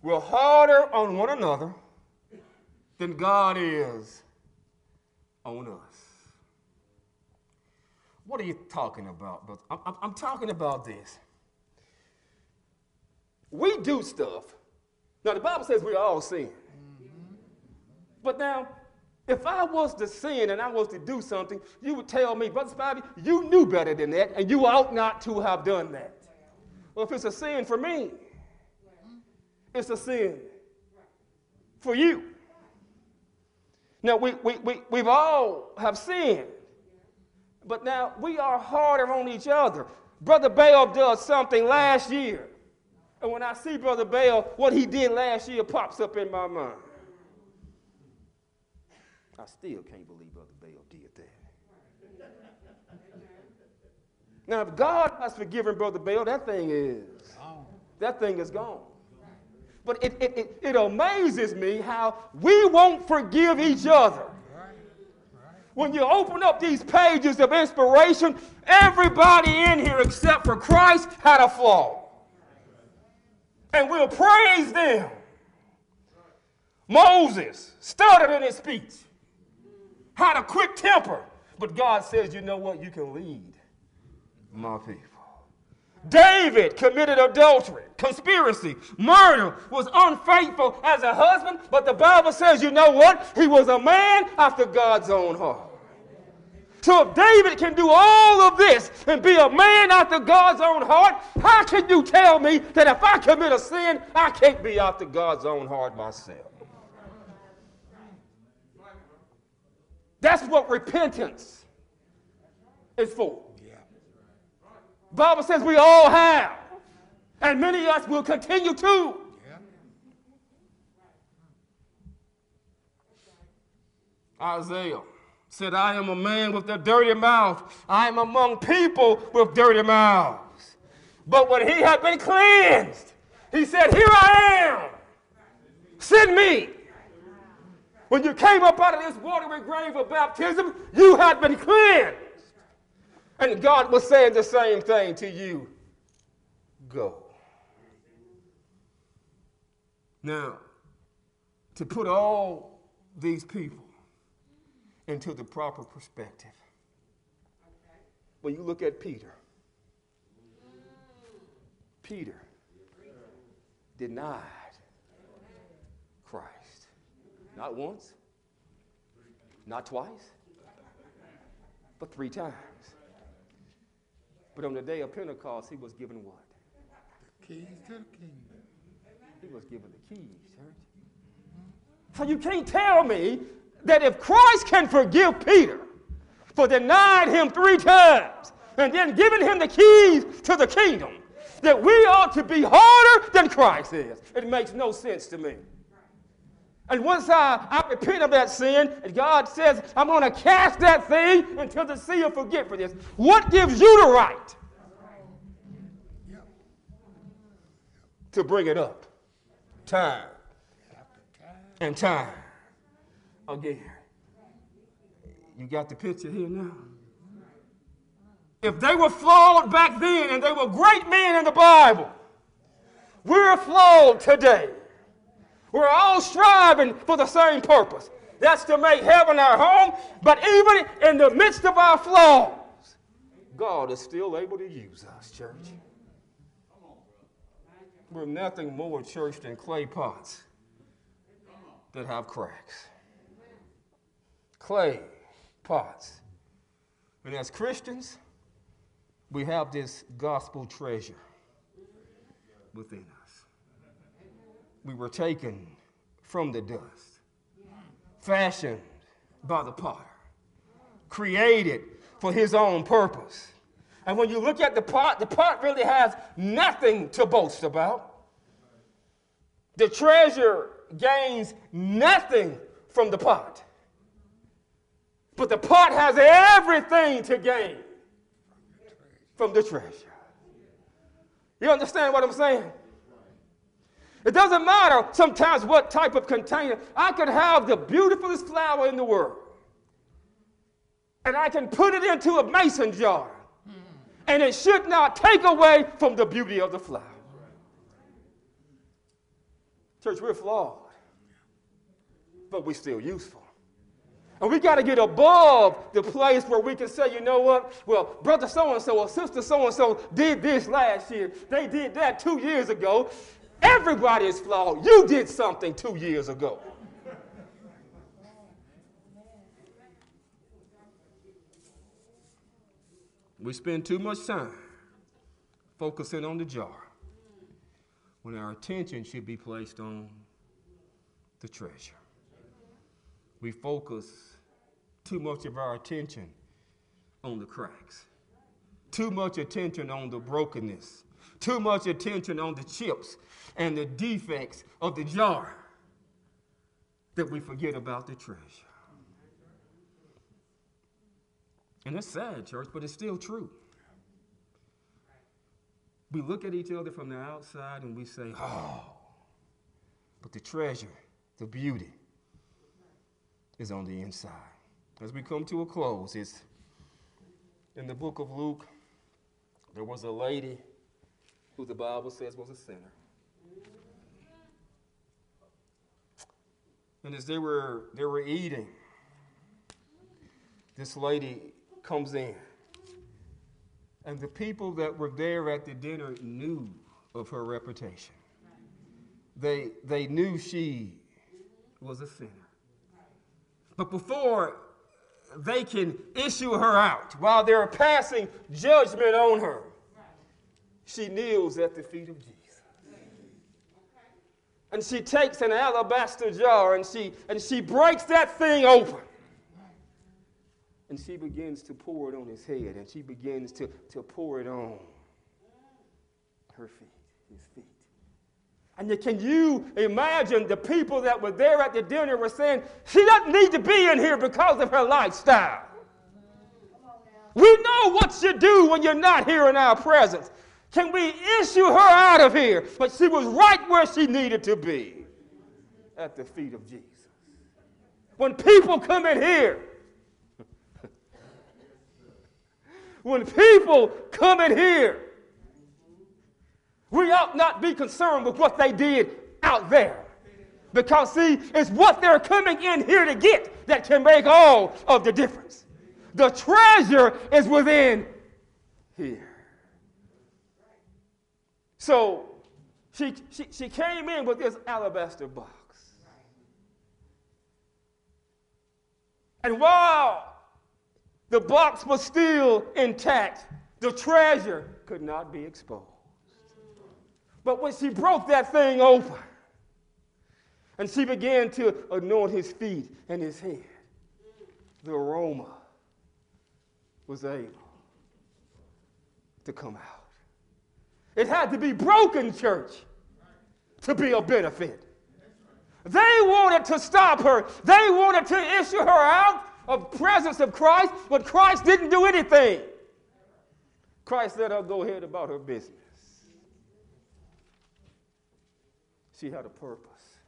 We're harder on one another than God is on us. What are you talking about? But I'm, I'm, talking about this. We do stuff. Now, the Bible says we all sin. But now, if I was to sin and I was to do something, you would tell me, Brother Spivey, you knew better than that, and you ought not to have done that. Well, if it's a sin for me, it's a sin for you. Now, we, we, we, we've all have sinned, but now we are harder on each other. Brother Bale does something last year. And when I see Brother Bale, what he did last year pops up in my mind. I still can't believe Brother Bale did that. Now, if God has forgiven Brother Bale, that thing is, that thing is gone. But it, it, it, it amazes me how we won't forgive each other. When you open up these pages of inspiration, everybody in here except for Christ had a flaw. And we'll praise them. Moses stuttered in his speech, had a quick temper, but God says, you know what? You can lead my people. David committed adultery, conspiracy, murder, was unfaithful as a husband, but the Bible says, you know what? He was a man after God's own heart. So if David can do all of this and be a man after God's own heart, how can you tell me that if I commit a sin, I can't be after God's own heart myself? That's what repentance is for. Bible says we all have. And many of us will continue to. Isaiah said, I am a man with a dirty mouth. I am among people with dirty mouths. But when he had been cleansed, he said, Here I am. Send me. When you came up out of this watery grave of baptism, you had been cleansed. And God was saying the same thing to you go. Now, to put all these people into the proper perspective, when you look at Peter, Peter denied Christ. Not once, not twice, but three times. But on the day of Pentecost, he was given what? The keys to the kingdom. He was given the keys, church. So you can't tell me that if Christ can forgive Peter for denying him three times and then giving him the keys to the kingdom, that we ought to be harder than Christ is. It makes no sense to me. And once I, I repent of that sin, and God says, I'm going to cast that thing into the sea of forgetfulness, what gives you the right to bring it up? Time. And time. Again. You got the picture here now? If they were flawed back then and they were great men in the Bible, we're flawed today. We're all striving for the same purpose. That's to make heaven our home. But even in the midst of our flaws, God is still able to use us, church. We're nothing more, church, than clay pots that have cracks. Clay pots And as Christians, we have this gospel treasure within us. We were taken from the dust, fashioned by the potter, created for his own purpose. And when you look at the pot, the pot really has nothing to boast about. The treasure gains nothing from the pot. But the pot has everything to gain from the treasure. You understand what I'm saying? It doesn't matter sometimes what type of container. I could have the beautifulest flower in the world, and I can put it into a mason jar, and it should not take away from the beauty of the flower. Church, we're flawed, but we're still useful. And we got to get above the place where we can say, you know what? Well, brother so and so or sister so and so did this last year. They did that two years ago. Everybody is flawed. You did something two years ago. We spend too much time focusing on the jar when our attention should be placed on the treasure. We focus too much of our attention on the cracks, too much attention on the brokenness, too much attention on the chips and the defects of the jar that we forget about the treasure. And it's sad, church, but it's still true. We look at each other from the outside and we say, oh, but the treasure, the beauty, is on the inside. As we come to a close, it's in the book of Luke, there was a lady who the Bible says was a sinner. And as they were, they were eating, this lady comes in. And the people that were there at the dinner knew of her reputation. They, they knew she was a sinner. But before they can issue her out, while they're passing judgment on her, she kneels at the feet of Jesus. And she takes an alabaster jar and she, and she breaks that thing open. And she begins to pour it on his head and she begins to, to pour it on her feet, his feet. And can you imagine the people that were there at the dinner were saying, she doesn't need to be in here because of her lifestyle. We know what you do when you're not here in our presence. Can we issue her out of here? But she was right where she needed to be at the feet of Jesus. When people come in here, (laughs) when people come in here, we ought not be concerned with what they did out there. Because, see, it's what they're coming in here to get that can make all of the difference. The treasure is within here. So she, she, she came in with this alabaster box. And while the box was still intact, the treasure could not be exposed. But when she broke that thing open and she began to anoint his feet and his head, the aroma was able to come out. It had to be broken, church, to be a benefit. They wanted to stop her. They wanted to issue her out of presence of Christ, but Christ didn't do anything. Christ let her go ahead about her business. She had a purpose.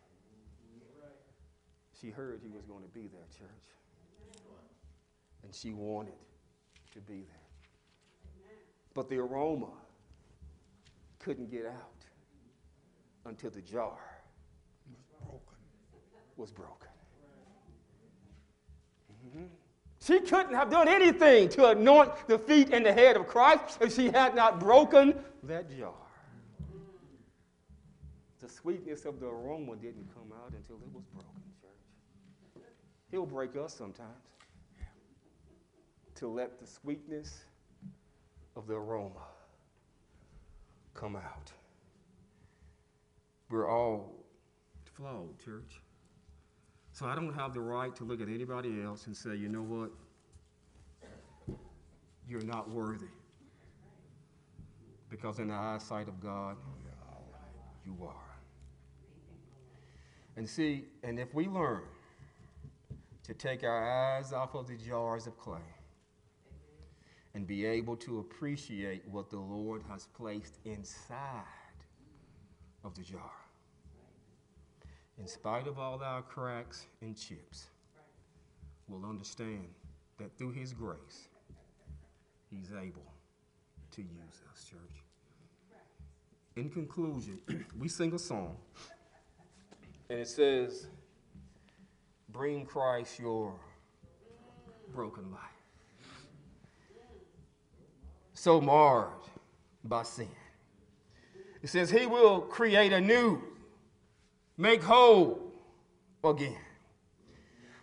She heard he was going to be there, church. And she wanted to be there. But the aroma couldn't get out until the jar was broken. Mm-hmm. She couldn't have done anything to anoint the feet and the head of Christ if she had not broken that jar. The sweetness of the aroma didn't come out until it was broken, church. He'll break us sometimes to let the sweetness of the aroma come out. We're all flawed, church. So I don't have the right to look at anybody else and say, you know what? You're not worthy. Because in the eyesight of God, you are. And see, and if we learn to take our eyes off of the jars of clay and be able to appreciate what the Lord has placed inside of the jar, in spite of all our cracks and chips, we'll understand that through His grace, He's able to use us, church. In conclusion, (clears throat) we sing a song, and it says, Bring Christ your broken life. So marred by sin. It says, He will create a new, make whole again.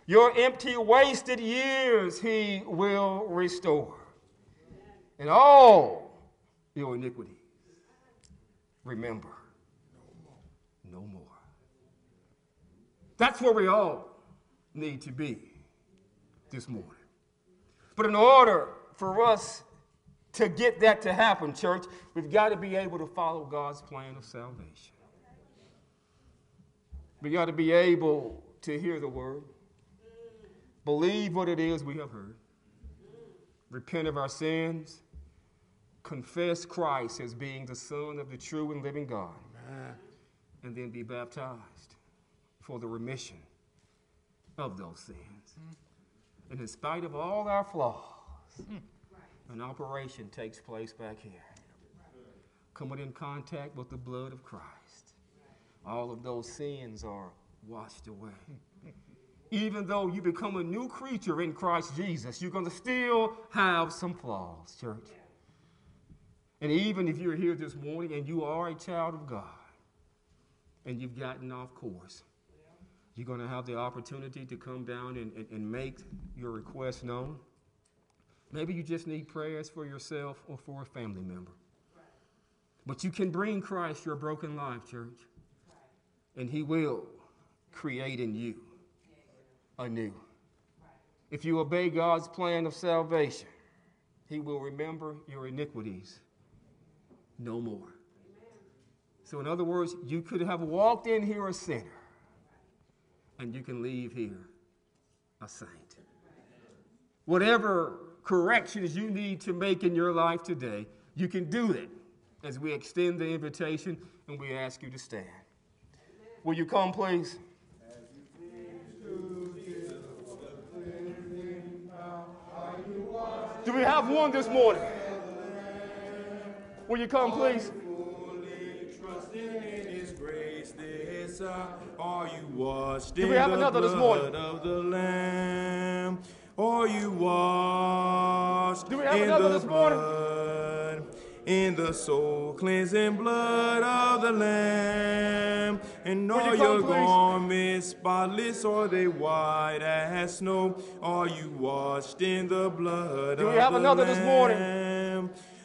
Your empty, wasted years He will restore. And all your iniquities, remember no more. That's where we all need to be this morning. But in order for us to get that to happen, church, we've got to be able to follow God's plan of salvation. We got to be able to hear the word, believe what it is we have heard, repent of our sins, confess Christ as being the Son of the true and living God, and then be baptized for the remission of those sins. And in spite of all our flaws, an operation takes place back here. Coming in contact with the blood of Christ, all of those sins are washed away. Even though you become a new creature in Christ Jesus, you're going to still have some flaws, church. And even if you're here this morning and you are a child of God and you've gotten off course, you're going to have the opportunity to come down and, and, and make your request known. Maybe you just need prayers for yourself or for a family member. But you can bring Christ your broken life, church, and He will create in you anew. If you obey God's plan of salvation, He will remember your iniquities no more. So, in other words, you could have walked in here a sinner, and you can leave here a saint. Whatever corrections you need to make in your life today, you can do it as we extend the invitation and we ask you to stand. Will you come, please? Do we have one this morning? Will you come, please? Are you washed in we have the another this morning? of the Lamb? Are you washed Do we have in another the this morning? blood? In the soul cleansing blood of the Lamb, and Will you all come, your please? garments spotless, are they white as snow? Are you washed in the blood Do of we have the another this morning? Lamb?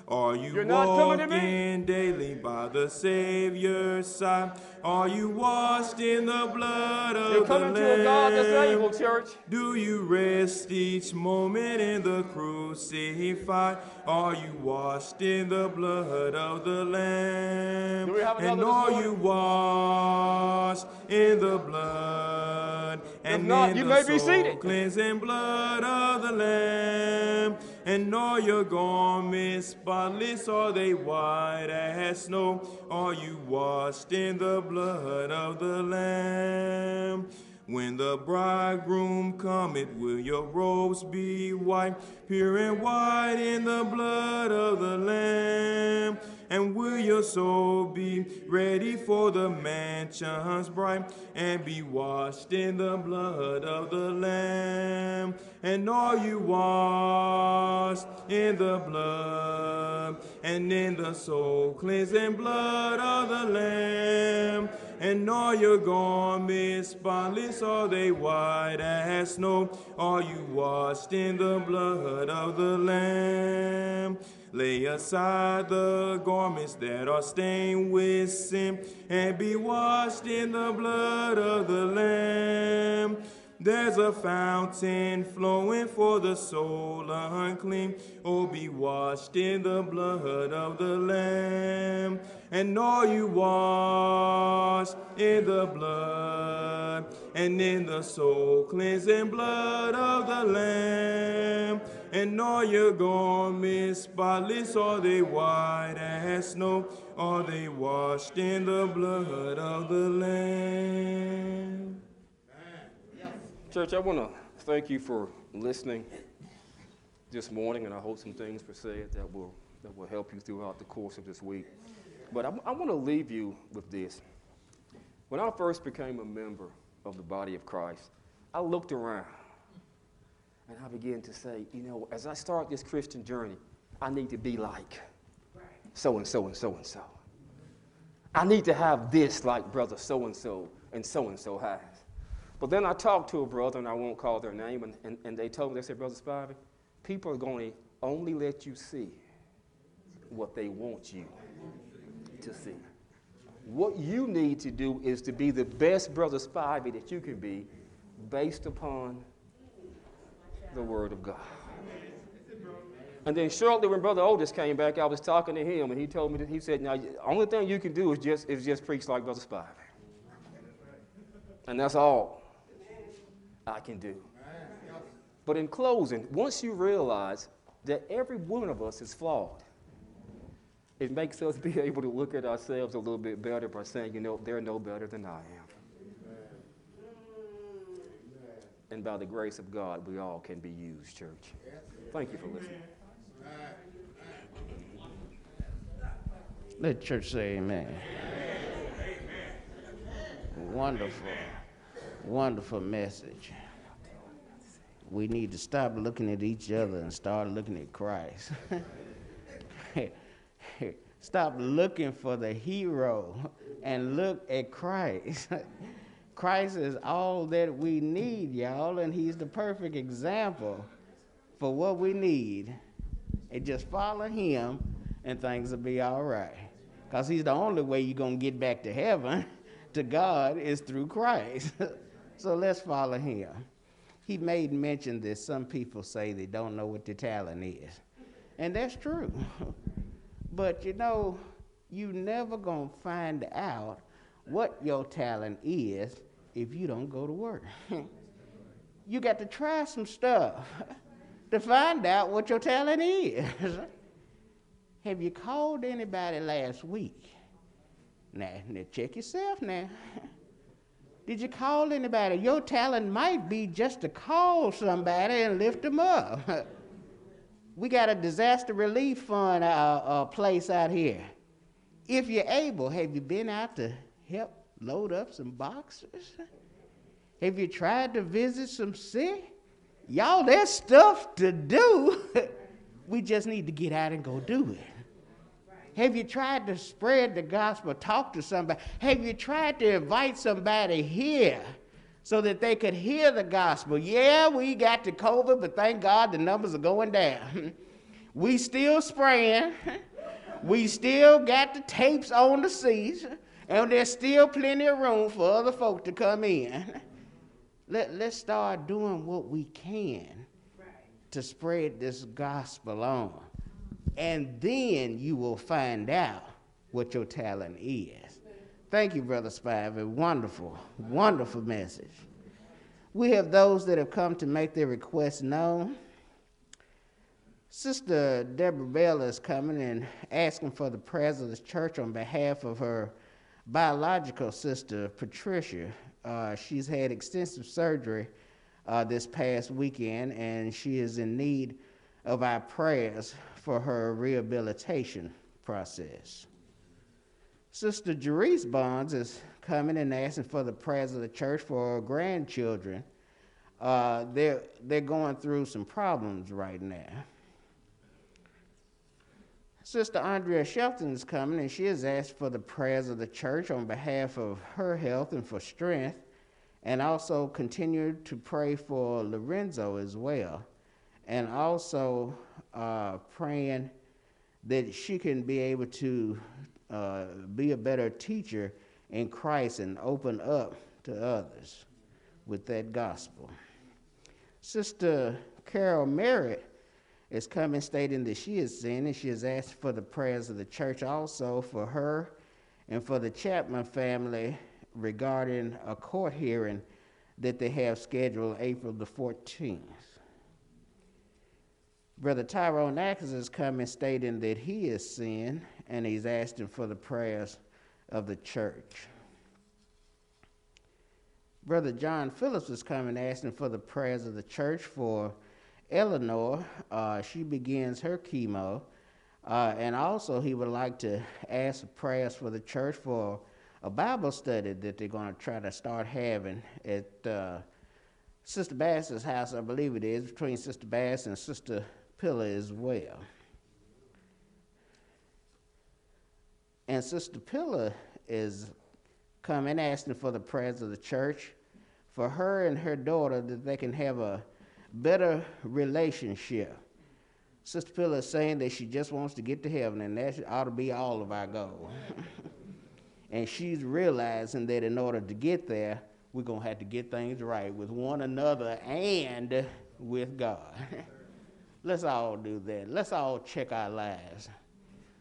Are you You're not coming to me? walking daily by the Savior's side? Are you washed in the blood of You're coming the to a God that's Lamb? able, church. Do you rest each moment in the crucified? Are you washed in the blood of the Lamb? Do we have and are you washed in the blood? And not, in you may be seated. cleansing blood of the Lamb? And all your garments spotless, are they white as snow? Are you washed in the blood of the Lamb? When the bridegroom cometh, will your robes be white, pure and white in the blood of the Lamb? And will your soul be ready for the mansions bright, and be washed in the blood of the Lamb? And are you washed in the blood, and in the soul cleansing blood of the Lamb? And all your garments spotless are they white as snow. Are you washed in the blood of the Lamb? Lay aside the garments that are stained with sin and be washed in the blood of the Lamb. There's a fountain flowing for the soul unclean. Oh, be washed in the blood of the Lamb. And all you washed in the blood and in the soul cleansing blood of the Lamb? And all your garments spotless are they white as snow? Are they washed in the blood of the Lamb? Church, I want to thank you for listening this morning, and I hope some things were said that will, that will help you throughout the course of this week. But I, I want to leave you with this. When I first became a member of the body of Christ, I looked around and I began to say, you know, as I start this Christian journey, I need to be like so and so and so and so. I need to have this like brother so and so and so and so has. But then I talked to a brother, and I won't call their name, and, and, and they told me, they said, Brother Spivey, people are going to only let you see what they want you to see. What you need to do is to be the best Brother Spivey that you can be based upon the Word of God. And then shortly when Brother Otis came back, I was talking to him, and he told me that he said, "Now, the only thing you can do is just is just preach like Brother Spivey, and that's all." I can do. But in closing, once you realize that every one of us is flawed, it makes us (laughs) be able to look at ourselves a little bit better by saying, you know, they're no better than I am. And by the grace of God, we all can be used, church. Thank you for listening. Let church say amen. Wonderful wonderful message. We need to stop looking at each other and start looking at Christ. (laughs) stop looking for the hero and look at Christ. (laughs) Christ is all that we need, y'all, and He's the perfect example for what we need. And just follow Him, and things will be all right. Because He's the only way you're going to get back to heaven, (laughs) to God, is through Christ. (laughs) So let's follow him. He made mention that some people say they don't know what their talent is. And that's true. (laughs) but you know, you never gonna find out what your talent is if you don't go to work. (laughs) you got to try some stuff (laughs) to find out what your talent is. (laughs) Have you called anybody last week? Now, now check yourself now. Did you call anybody? Your talent might be just to call somebody and lift them up. we got a disaster relief fund uh, uh, place out here. If you're able, have you been out to help load up some boxes? Have you tried to visit some sick? Y'all, there's stuff to do. (laughs) we just need to get out and go do it. Have you tried to spread the gospel, talk to somebody? Have you tried to invite somebody here so that they could hear the gospel? Yeah, we got the COVID, but thank God the numbers are going down. (laughs) we still spraying. (laughs) we still got the tapes on the seats, and there's still plenty of room for other folk to come in. Let, let's start doing what we can to spread this gospel on and then you will find out what your talent is. Thank you, Brother Spivey. Wonderful, wonderful message. We have those that have come to make their requests known. Sister Deborah Bell is coming and asking for the prayers of the church on behalf of her biological sister, Patricia. Uh, she's had extensive surgery uh, this past weekend, and she is in need of our prayers for her rehabilitation process. Sister Jerice Bonds is coming and asking for the prayers of the church for her grandchildren. Uh, they're, they're going through some problems right now. Sister Andrea Shelton is coming, and she has asked for the prayers of the church on behalf of her health and for strength, and also continue to pray for Lorenzo as well, and also uh, praying that she can be able to uh, be a better teacher in Christ and open up to others with that gospel. Sister Carol Merritt is coming stating that she is sinning. she has asked for the prayers of the church also for her and for the Chapman family regarding a court hearing that they have scheduled April the 14th. Brother Tyrone Atkins is coming stating that he is sin and he's asking for the prayers of the church. Brother John Phillips is coming asking for the prayers of the church for Eleanor. Uh, she begins her chemo. Uh, and also, he would like to ask prayers for the church for a Bible study that they're going to try to start having at uh, Sister Bass's house, I believe it is, between Sister Bass and Sister Pillar as well. And Sister Pillar is coming asking for the prayers of the church for her and her daughter that they can have a better relationship. Sister Pillar is saying that she just wants to get to heaven, and that ought to be all of our goal. (laughs) and she's realizing that in order to get there, we're going to have to get things right with one another and with God. (laughs) Let's all do that. Let's all check our lives,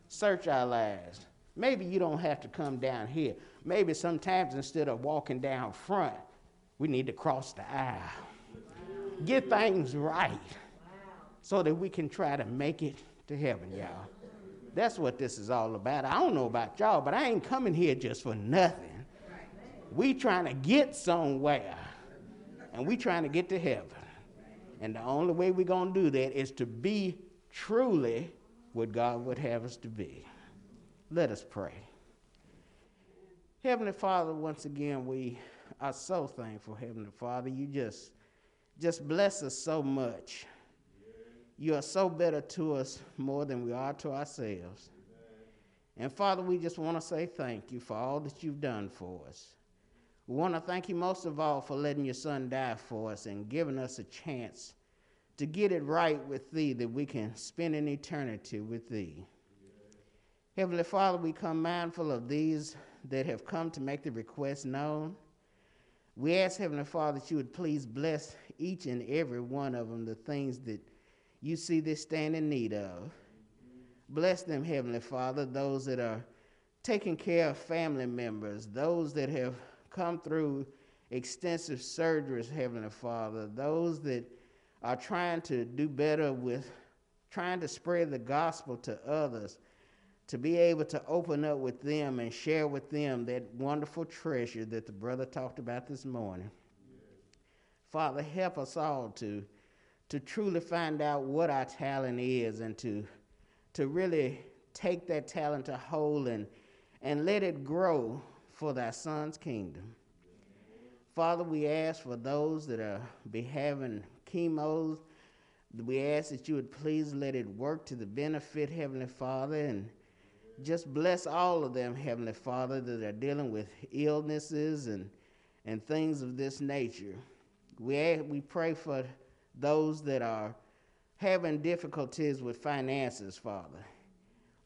search our lives. Maybe you don't have to come down here. Maybe sometimes instead of walking down front, we need to cross the aisle. Get things right so that we can try to make it to heaven, y'all. That's what this is all about. I don't know about y'all, but I ain't coming here just for nothing. We trying to get somewhere, and we trying to get to heaven. And the only way we're going to do that is to be truly what God would have us to be. Let us pray. Heavenly Father, once again, we are so thankful, Heavenly Father. You just, just bless us so much. You are so better to us more than we are to ourselves. And Father, we just want to say thank you for all that you've done for us. We want to thank you most of all for letting your son die for us and giving us a chance to get it right with thee that we can spend an eternity with thee. Heavenly Father, we come mindful of these that have come to make the request known. We ask, Heavenly Father, that you would please bless each and every one of them, the things that you see they stand in need of. Bless them, Heavenly Father, those that are taking care of family members, those that have come through extensive surgeries, Heavenly Father, those that are trying to do better with trying to spread the gospel to others to be able to open up with them and share with them that wonderful treasure that the brother talked about this morning. Father, help us all to, to truly find out what our talent is and to, to really take that talent to hold and, and let it grow for thy son's kingdom. Father, we ask for those that are be having chemos. We ask that you would please let it work to the benefit, Heavenly Father, and just bless all of them, Heavenly Father, that are dealing with illnesses and, and things of this nature. We, we pray for those that are having difficulties with finances, Father.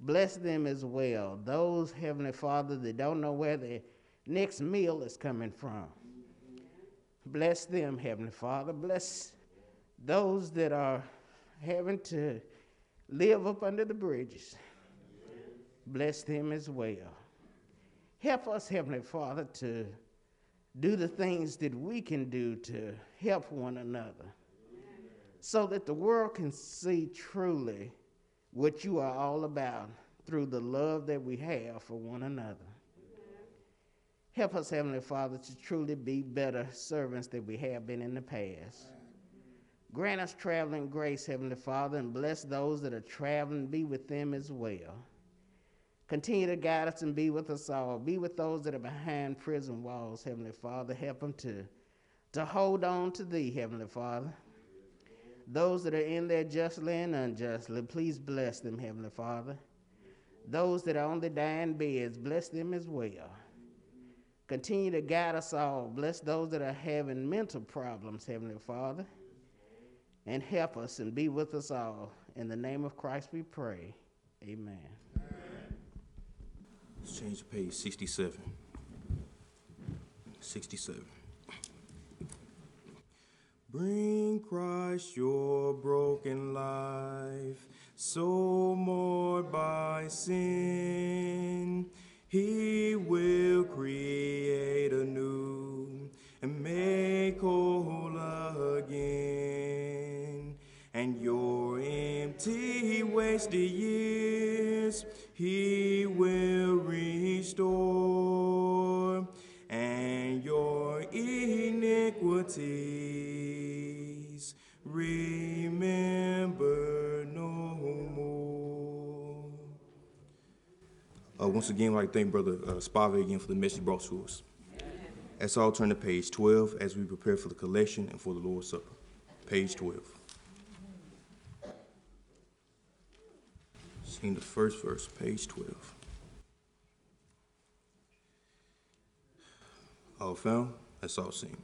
Bless them as well. Those, Heavenly Father, that don't know where their next meal is coming from. Bless them, Heavenly Father. Bless those that are having to live up under the bridges bless them as well. Help us, Heavenly Father, to do the things that we can do to help one another so that the world can see truly what you are all about through the love that we have for one another. Help us, Heavenly Father, to truly be better servants than we have been in the past. Grant us traveling grace, Heavenly Father, and bless those that are traveling. Be with them as well. Continue to guide us and be with us all. Be with those that are behind prison walls, Heavenly Father. Help them to, to hold on to Thee, Heavenly Father. Those that are in there justly and unjustly, please bless them, Heavenly Father. Those that are on the dying beds, bless them as well. Continue to guide us all. Bless those that are having mental problems, Heavenly Father. And help us and be with us all. In the name of Christ we pray. Amen. Let's change to page 67. 67. Bring Christ your broken life, so marred by sin. He will create anew and make whole again. And your empty, wasted years, He will restore, and your iniquities remember no more. Uh, once again, I'd like to thank Brother uh, Spivey again for the message brought to us. Let's all turn to page 12 as we prepare for the collection and for the Lord's Supper. Page 12. Sing the first verse, page 12. All found? Let's all sing.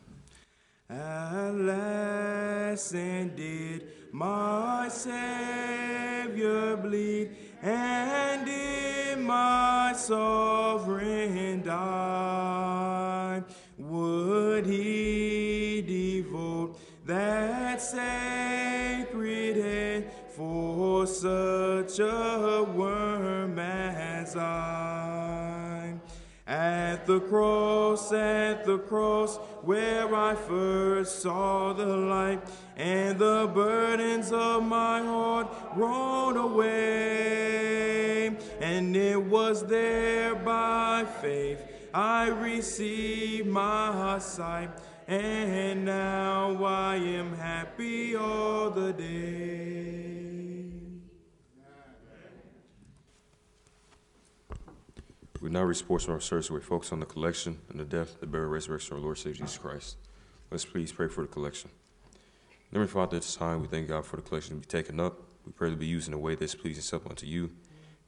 At last ended my Savior bleed, and did my sovereign die. Would he devote that for such a worm as I? At the cross, at the cross, where I first saw the light, and the burdens of my heart rolled away. And it was there by faith I received my sight, and now I am happy all the day. We now portion of our service we focus on the collection and the death, the burial, resurrection of our Lord Savior Jesus Christ. Let's please pray for the collection. Heavenly Father, at this time, we thank God for the collection to be taken up. We pray to be used in a way that's pleasing acceptable unto you.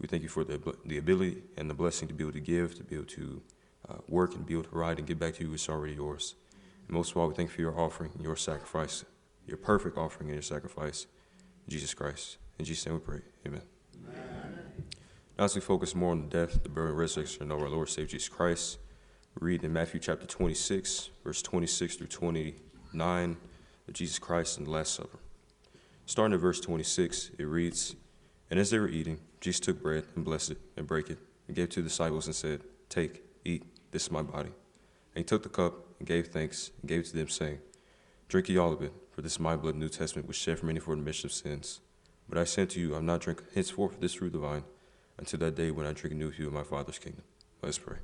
We thank you for the, the ability and the blessing to be able to give, to be able to uh, work and be able to write and give back to you what's already yours. And most of all, we thank you for your offering, your sacrifice, your perfect offering and your sacrifice, Jesus Christ. In Jesus' name we pray. Amen. As we focus more on the death, the burial, and resurrection of our Lord Savior Jesus Christ, we read in Matthew chapter 26, verse 26 through 29 of Jesus Christ and the Last Supper. Starting at verse 26, it reads, And as they were eating, Jesus took bread and blessed it and brake it and gave to the disciples and said, Take, eat, this is my body. And he took the cup and gave thanks and gave it to them, saying, Drink ye all of it, for this is my blood of the New Testament, which shed for many for the remission of sins. But I say to you, I am not drink henceforth this fruit of the vine until that day when I drink with you in my Father's kingdom. Let us pray.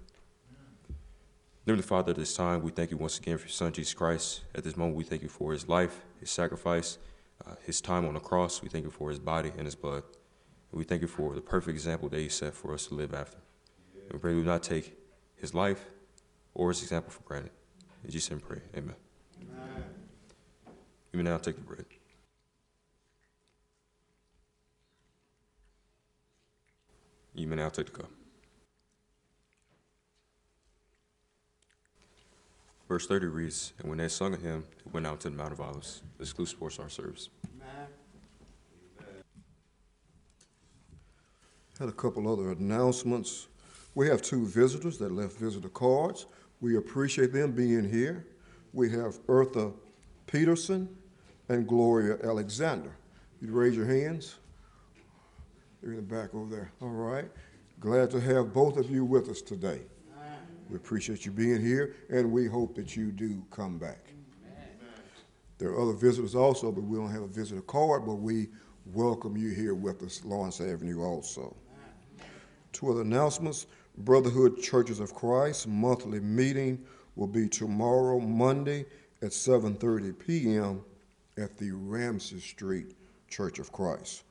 Heavenly Father, at this time, we thank you once again for your Son, Jesus Christ. At this moment, we thank you for his life, his sacrifice, uh, his time on the cross. We thank you for his body and his blood. And we thank you for the perfect example that he set for us to live after. And we pray we do not take his life or his example for granted. In Jesus' name, pray. Amen. Amen. You may now take the bread. The cup. Verse 30 reads, And when they sung a hymn, it went out to the Mount of Olives. This concludes sports our service. Had a couple other announcements. We have two visitors that left visitor cards. We appreciate them being here. We have Eartha Peterson and Gloria Alexander. You'd raise your hands. In the back over there. All right. Glad to have both of you with us today. We appreciate you being here, and we hope that you do come back. There are other visitors also, but we don't have a visitor card, but we welcome you here with us, Lawrence Avenue also. Two other announcements. Brotherhood Churches of Christ monthly meeting will be tomorrow, Monday at 7:30 p.m. at the Ramsey Street Church of Christ.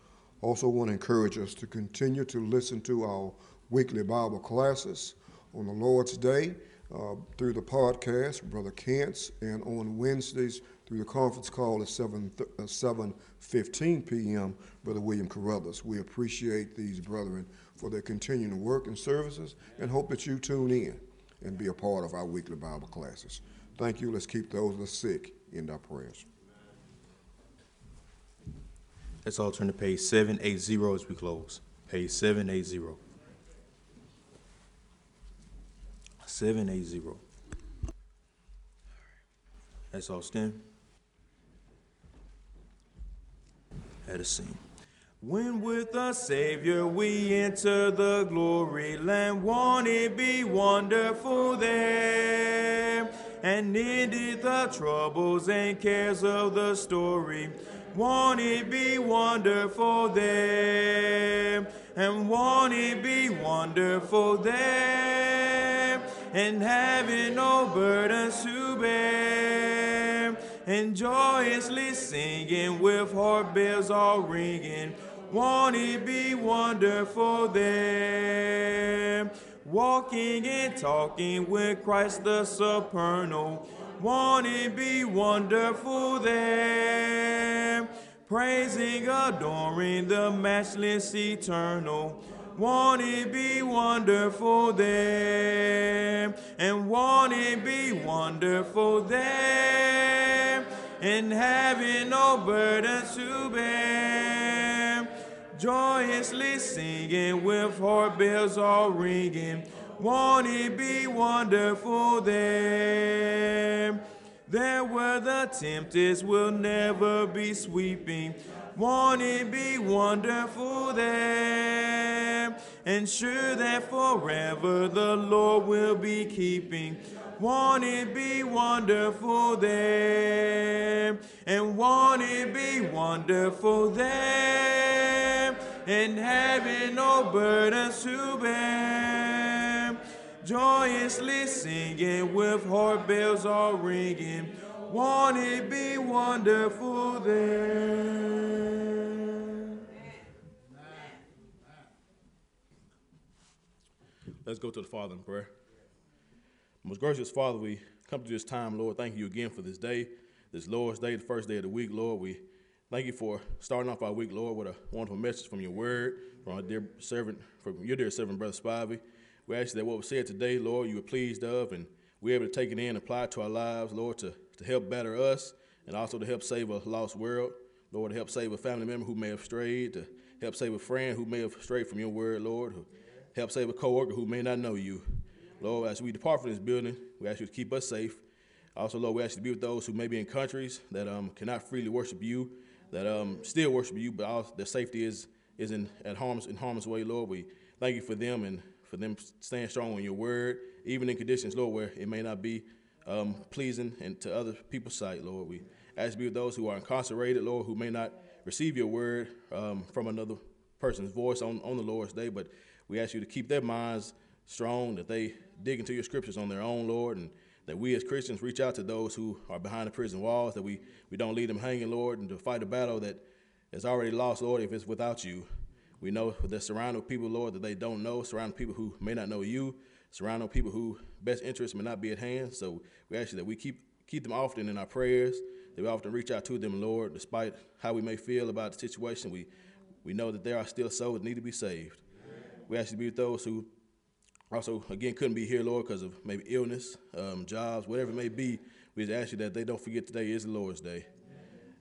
Also want to encourage us to continue to listen to our weekly Bible classes on the Lord's Day uh, through the podcast, Brother Kent's, and on Wednesdays through the conference call at 7, th- uh, 7.15 p.m., Brother William Carruthers. We appreciate these brethren for their continuing work and services and hope that you tune in and be a part of our weekly Bible classes. Thank you. Let's keep those that are sick in our prayers. Let's all turn to page 780 as we close. Page 780. 780. Let's all stand. At a scene. When with the Savior we enter the glory land, won't it be wonderful there? And ended the troubles and cares of the story. Won't it be wonderful there? And won't it be wonderful there? And having no burdens to bear. And joyously singing with heart bells all ringing. Won't it be wonderful there? Walking and talking with Christ the supernal. Won't it be wonderful there? Praising, adoring the matchless eternal. Won't it be wonderful there? And won't it be wonderful there? And having no burdens to bear. Joyously singing with heart bells all ringing. Won't it be wonderful there? There where the tempest will never be sweeping. Won't it be wonderful there? And sure that forever the Lord will be keeping. Won't it be wonderful there? And won't it be wonderful there? And having no oh, burdens to bear. Joyously singing with heart bells all ringing. Won't it be wonderful there? Let's go to the Father in prayer. Most gracious Father, we come to this time, Lord. Thank you again for this day, this Lord's Day, the first day of the week, Lord. We thank you for starting off our week, Lord, with a wonderful message from your word, from our dear servant, from your dear servant, Brother Spivey. We ask that what was said today, Lord, you were pleased of, and we're able to take it in and apply it to our lives, Lord, to, to help better us and also to help save a lost world. Lord, to help save a family member who may have strayed, to help save a friend who may have strayed from your word, Lord, to help save a coworker who may not know you. Lord, as we depart from this building, we ask you to keep us safe. Also, Lord, we ask you to be with those who may be in countries that um, cannot freely worship you, that um, still worship you, but all, their safety is is in at harm's in harm's way. Lord, we thank you for them and for them staying strong on your word, even in conditions, Lord, where it may not be um, pleasing and to other people's sight. Lord, we ask be with those who are incarcerated, Lord, who may not receive your word um, from another person's voice on on the Lord's day, but we ask you to keep their minds strong, that they dig into your scriptures on their own, Lord, and that we as Christians reach out to those who are behind the prison walls, that we, we don't leave them hanging, Lord, and to fight a battle that is already lost, Lord, if it's without you. We know they're surrounded people, Lord, that they don't know, surrounded people who may not know you, surrounded people who best interests may not be at hand. So we ask you that we keep keep them often in our prayers, that we often reach out to them, Lord, despite how we may feel about the situation. We we know that there are still souls that need to be saved. We ask you to be with those who also, again, couldn't be here, Lord, because of maybe illness, um, jobs, whatever it may be. We just ask you that they don't forget today is the Lord's day.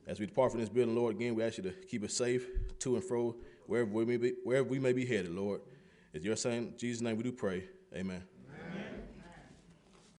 As we depart from this building, Lord, again, we ask you to keep us safe to and fro wherever we may be, wherever we may be headed, Lord. In your son, Jesus' name, we do pray. Amen.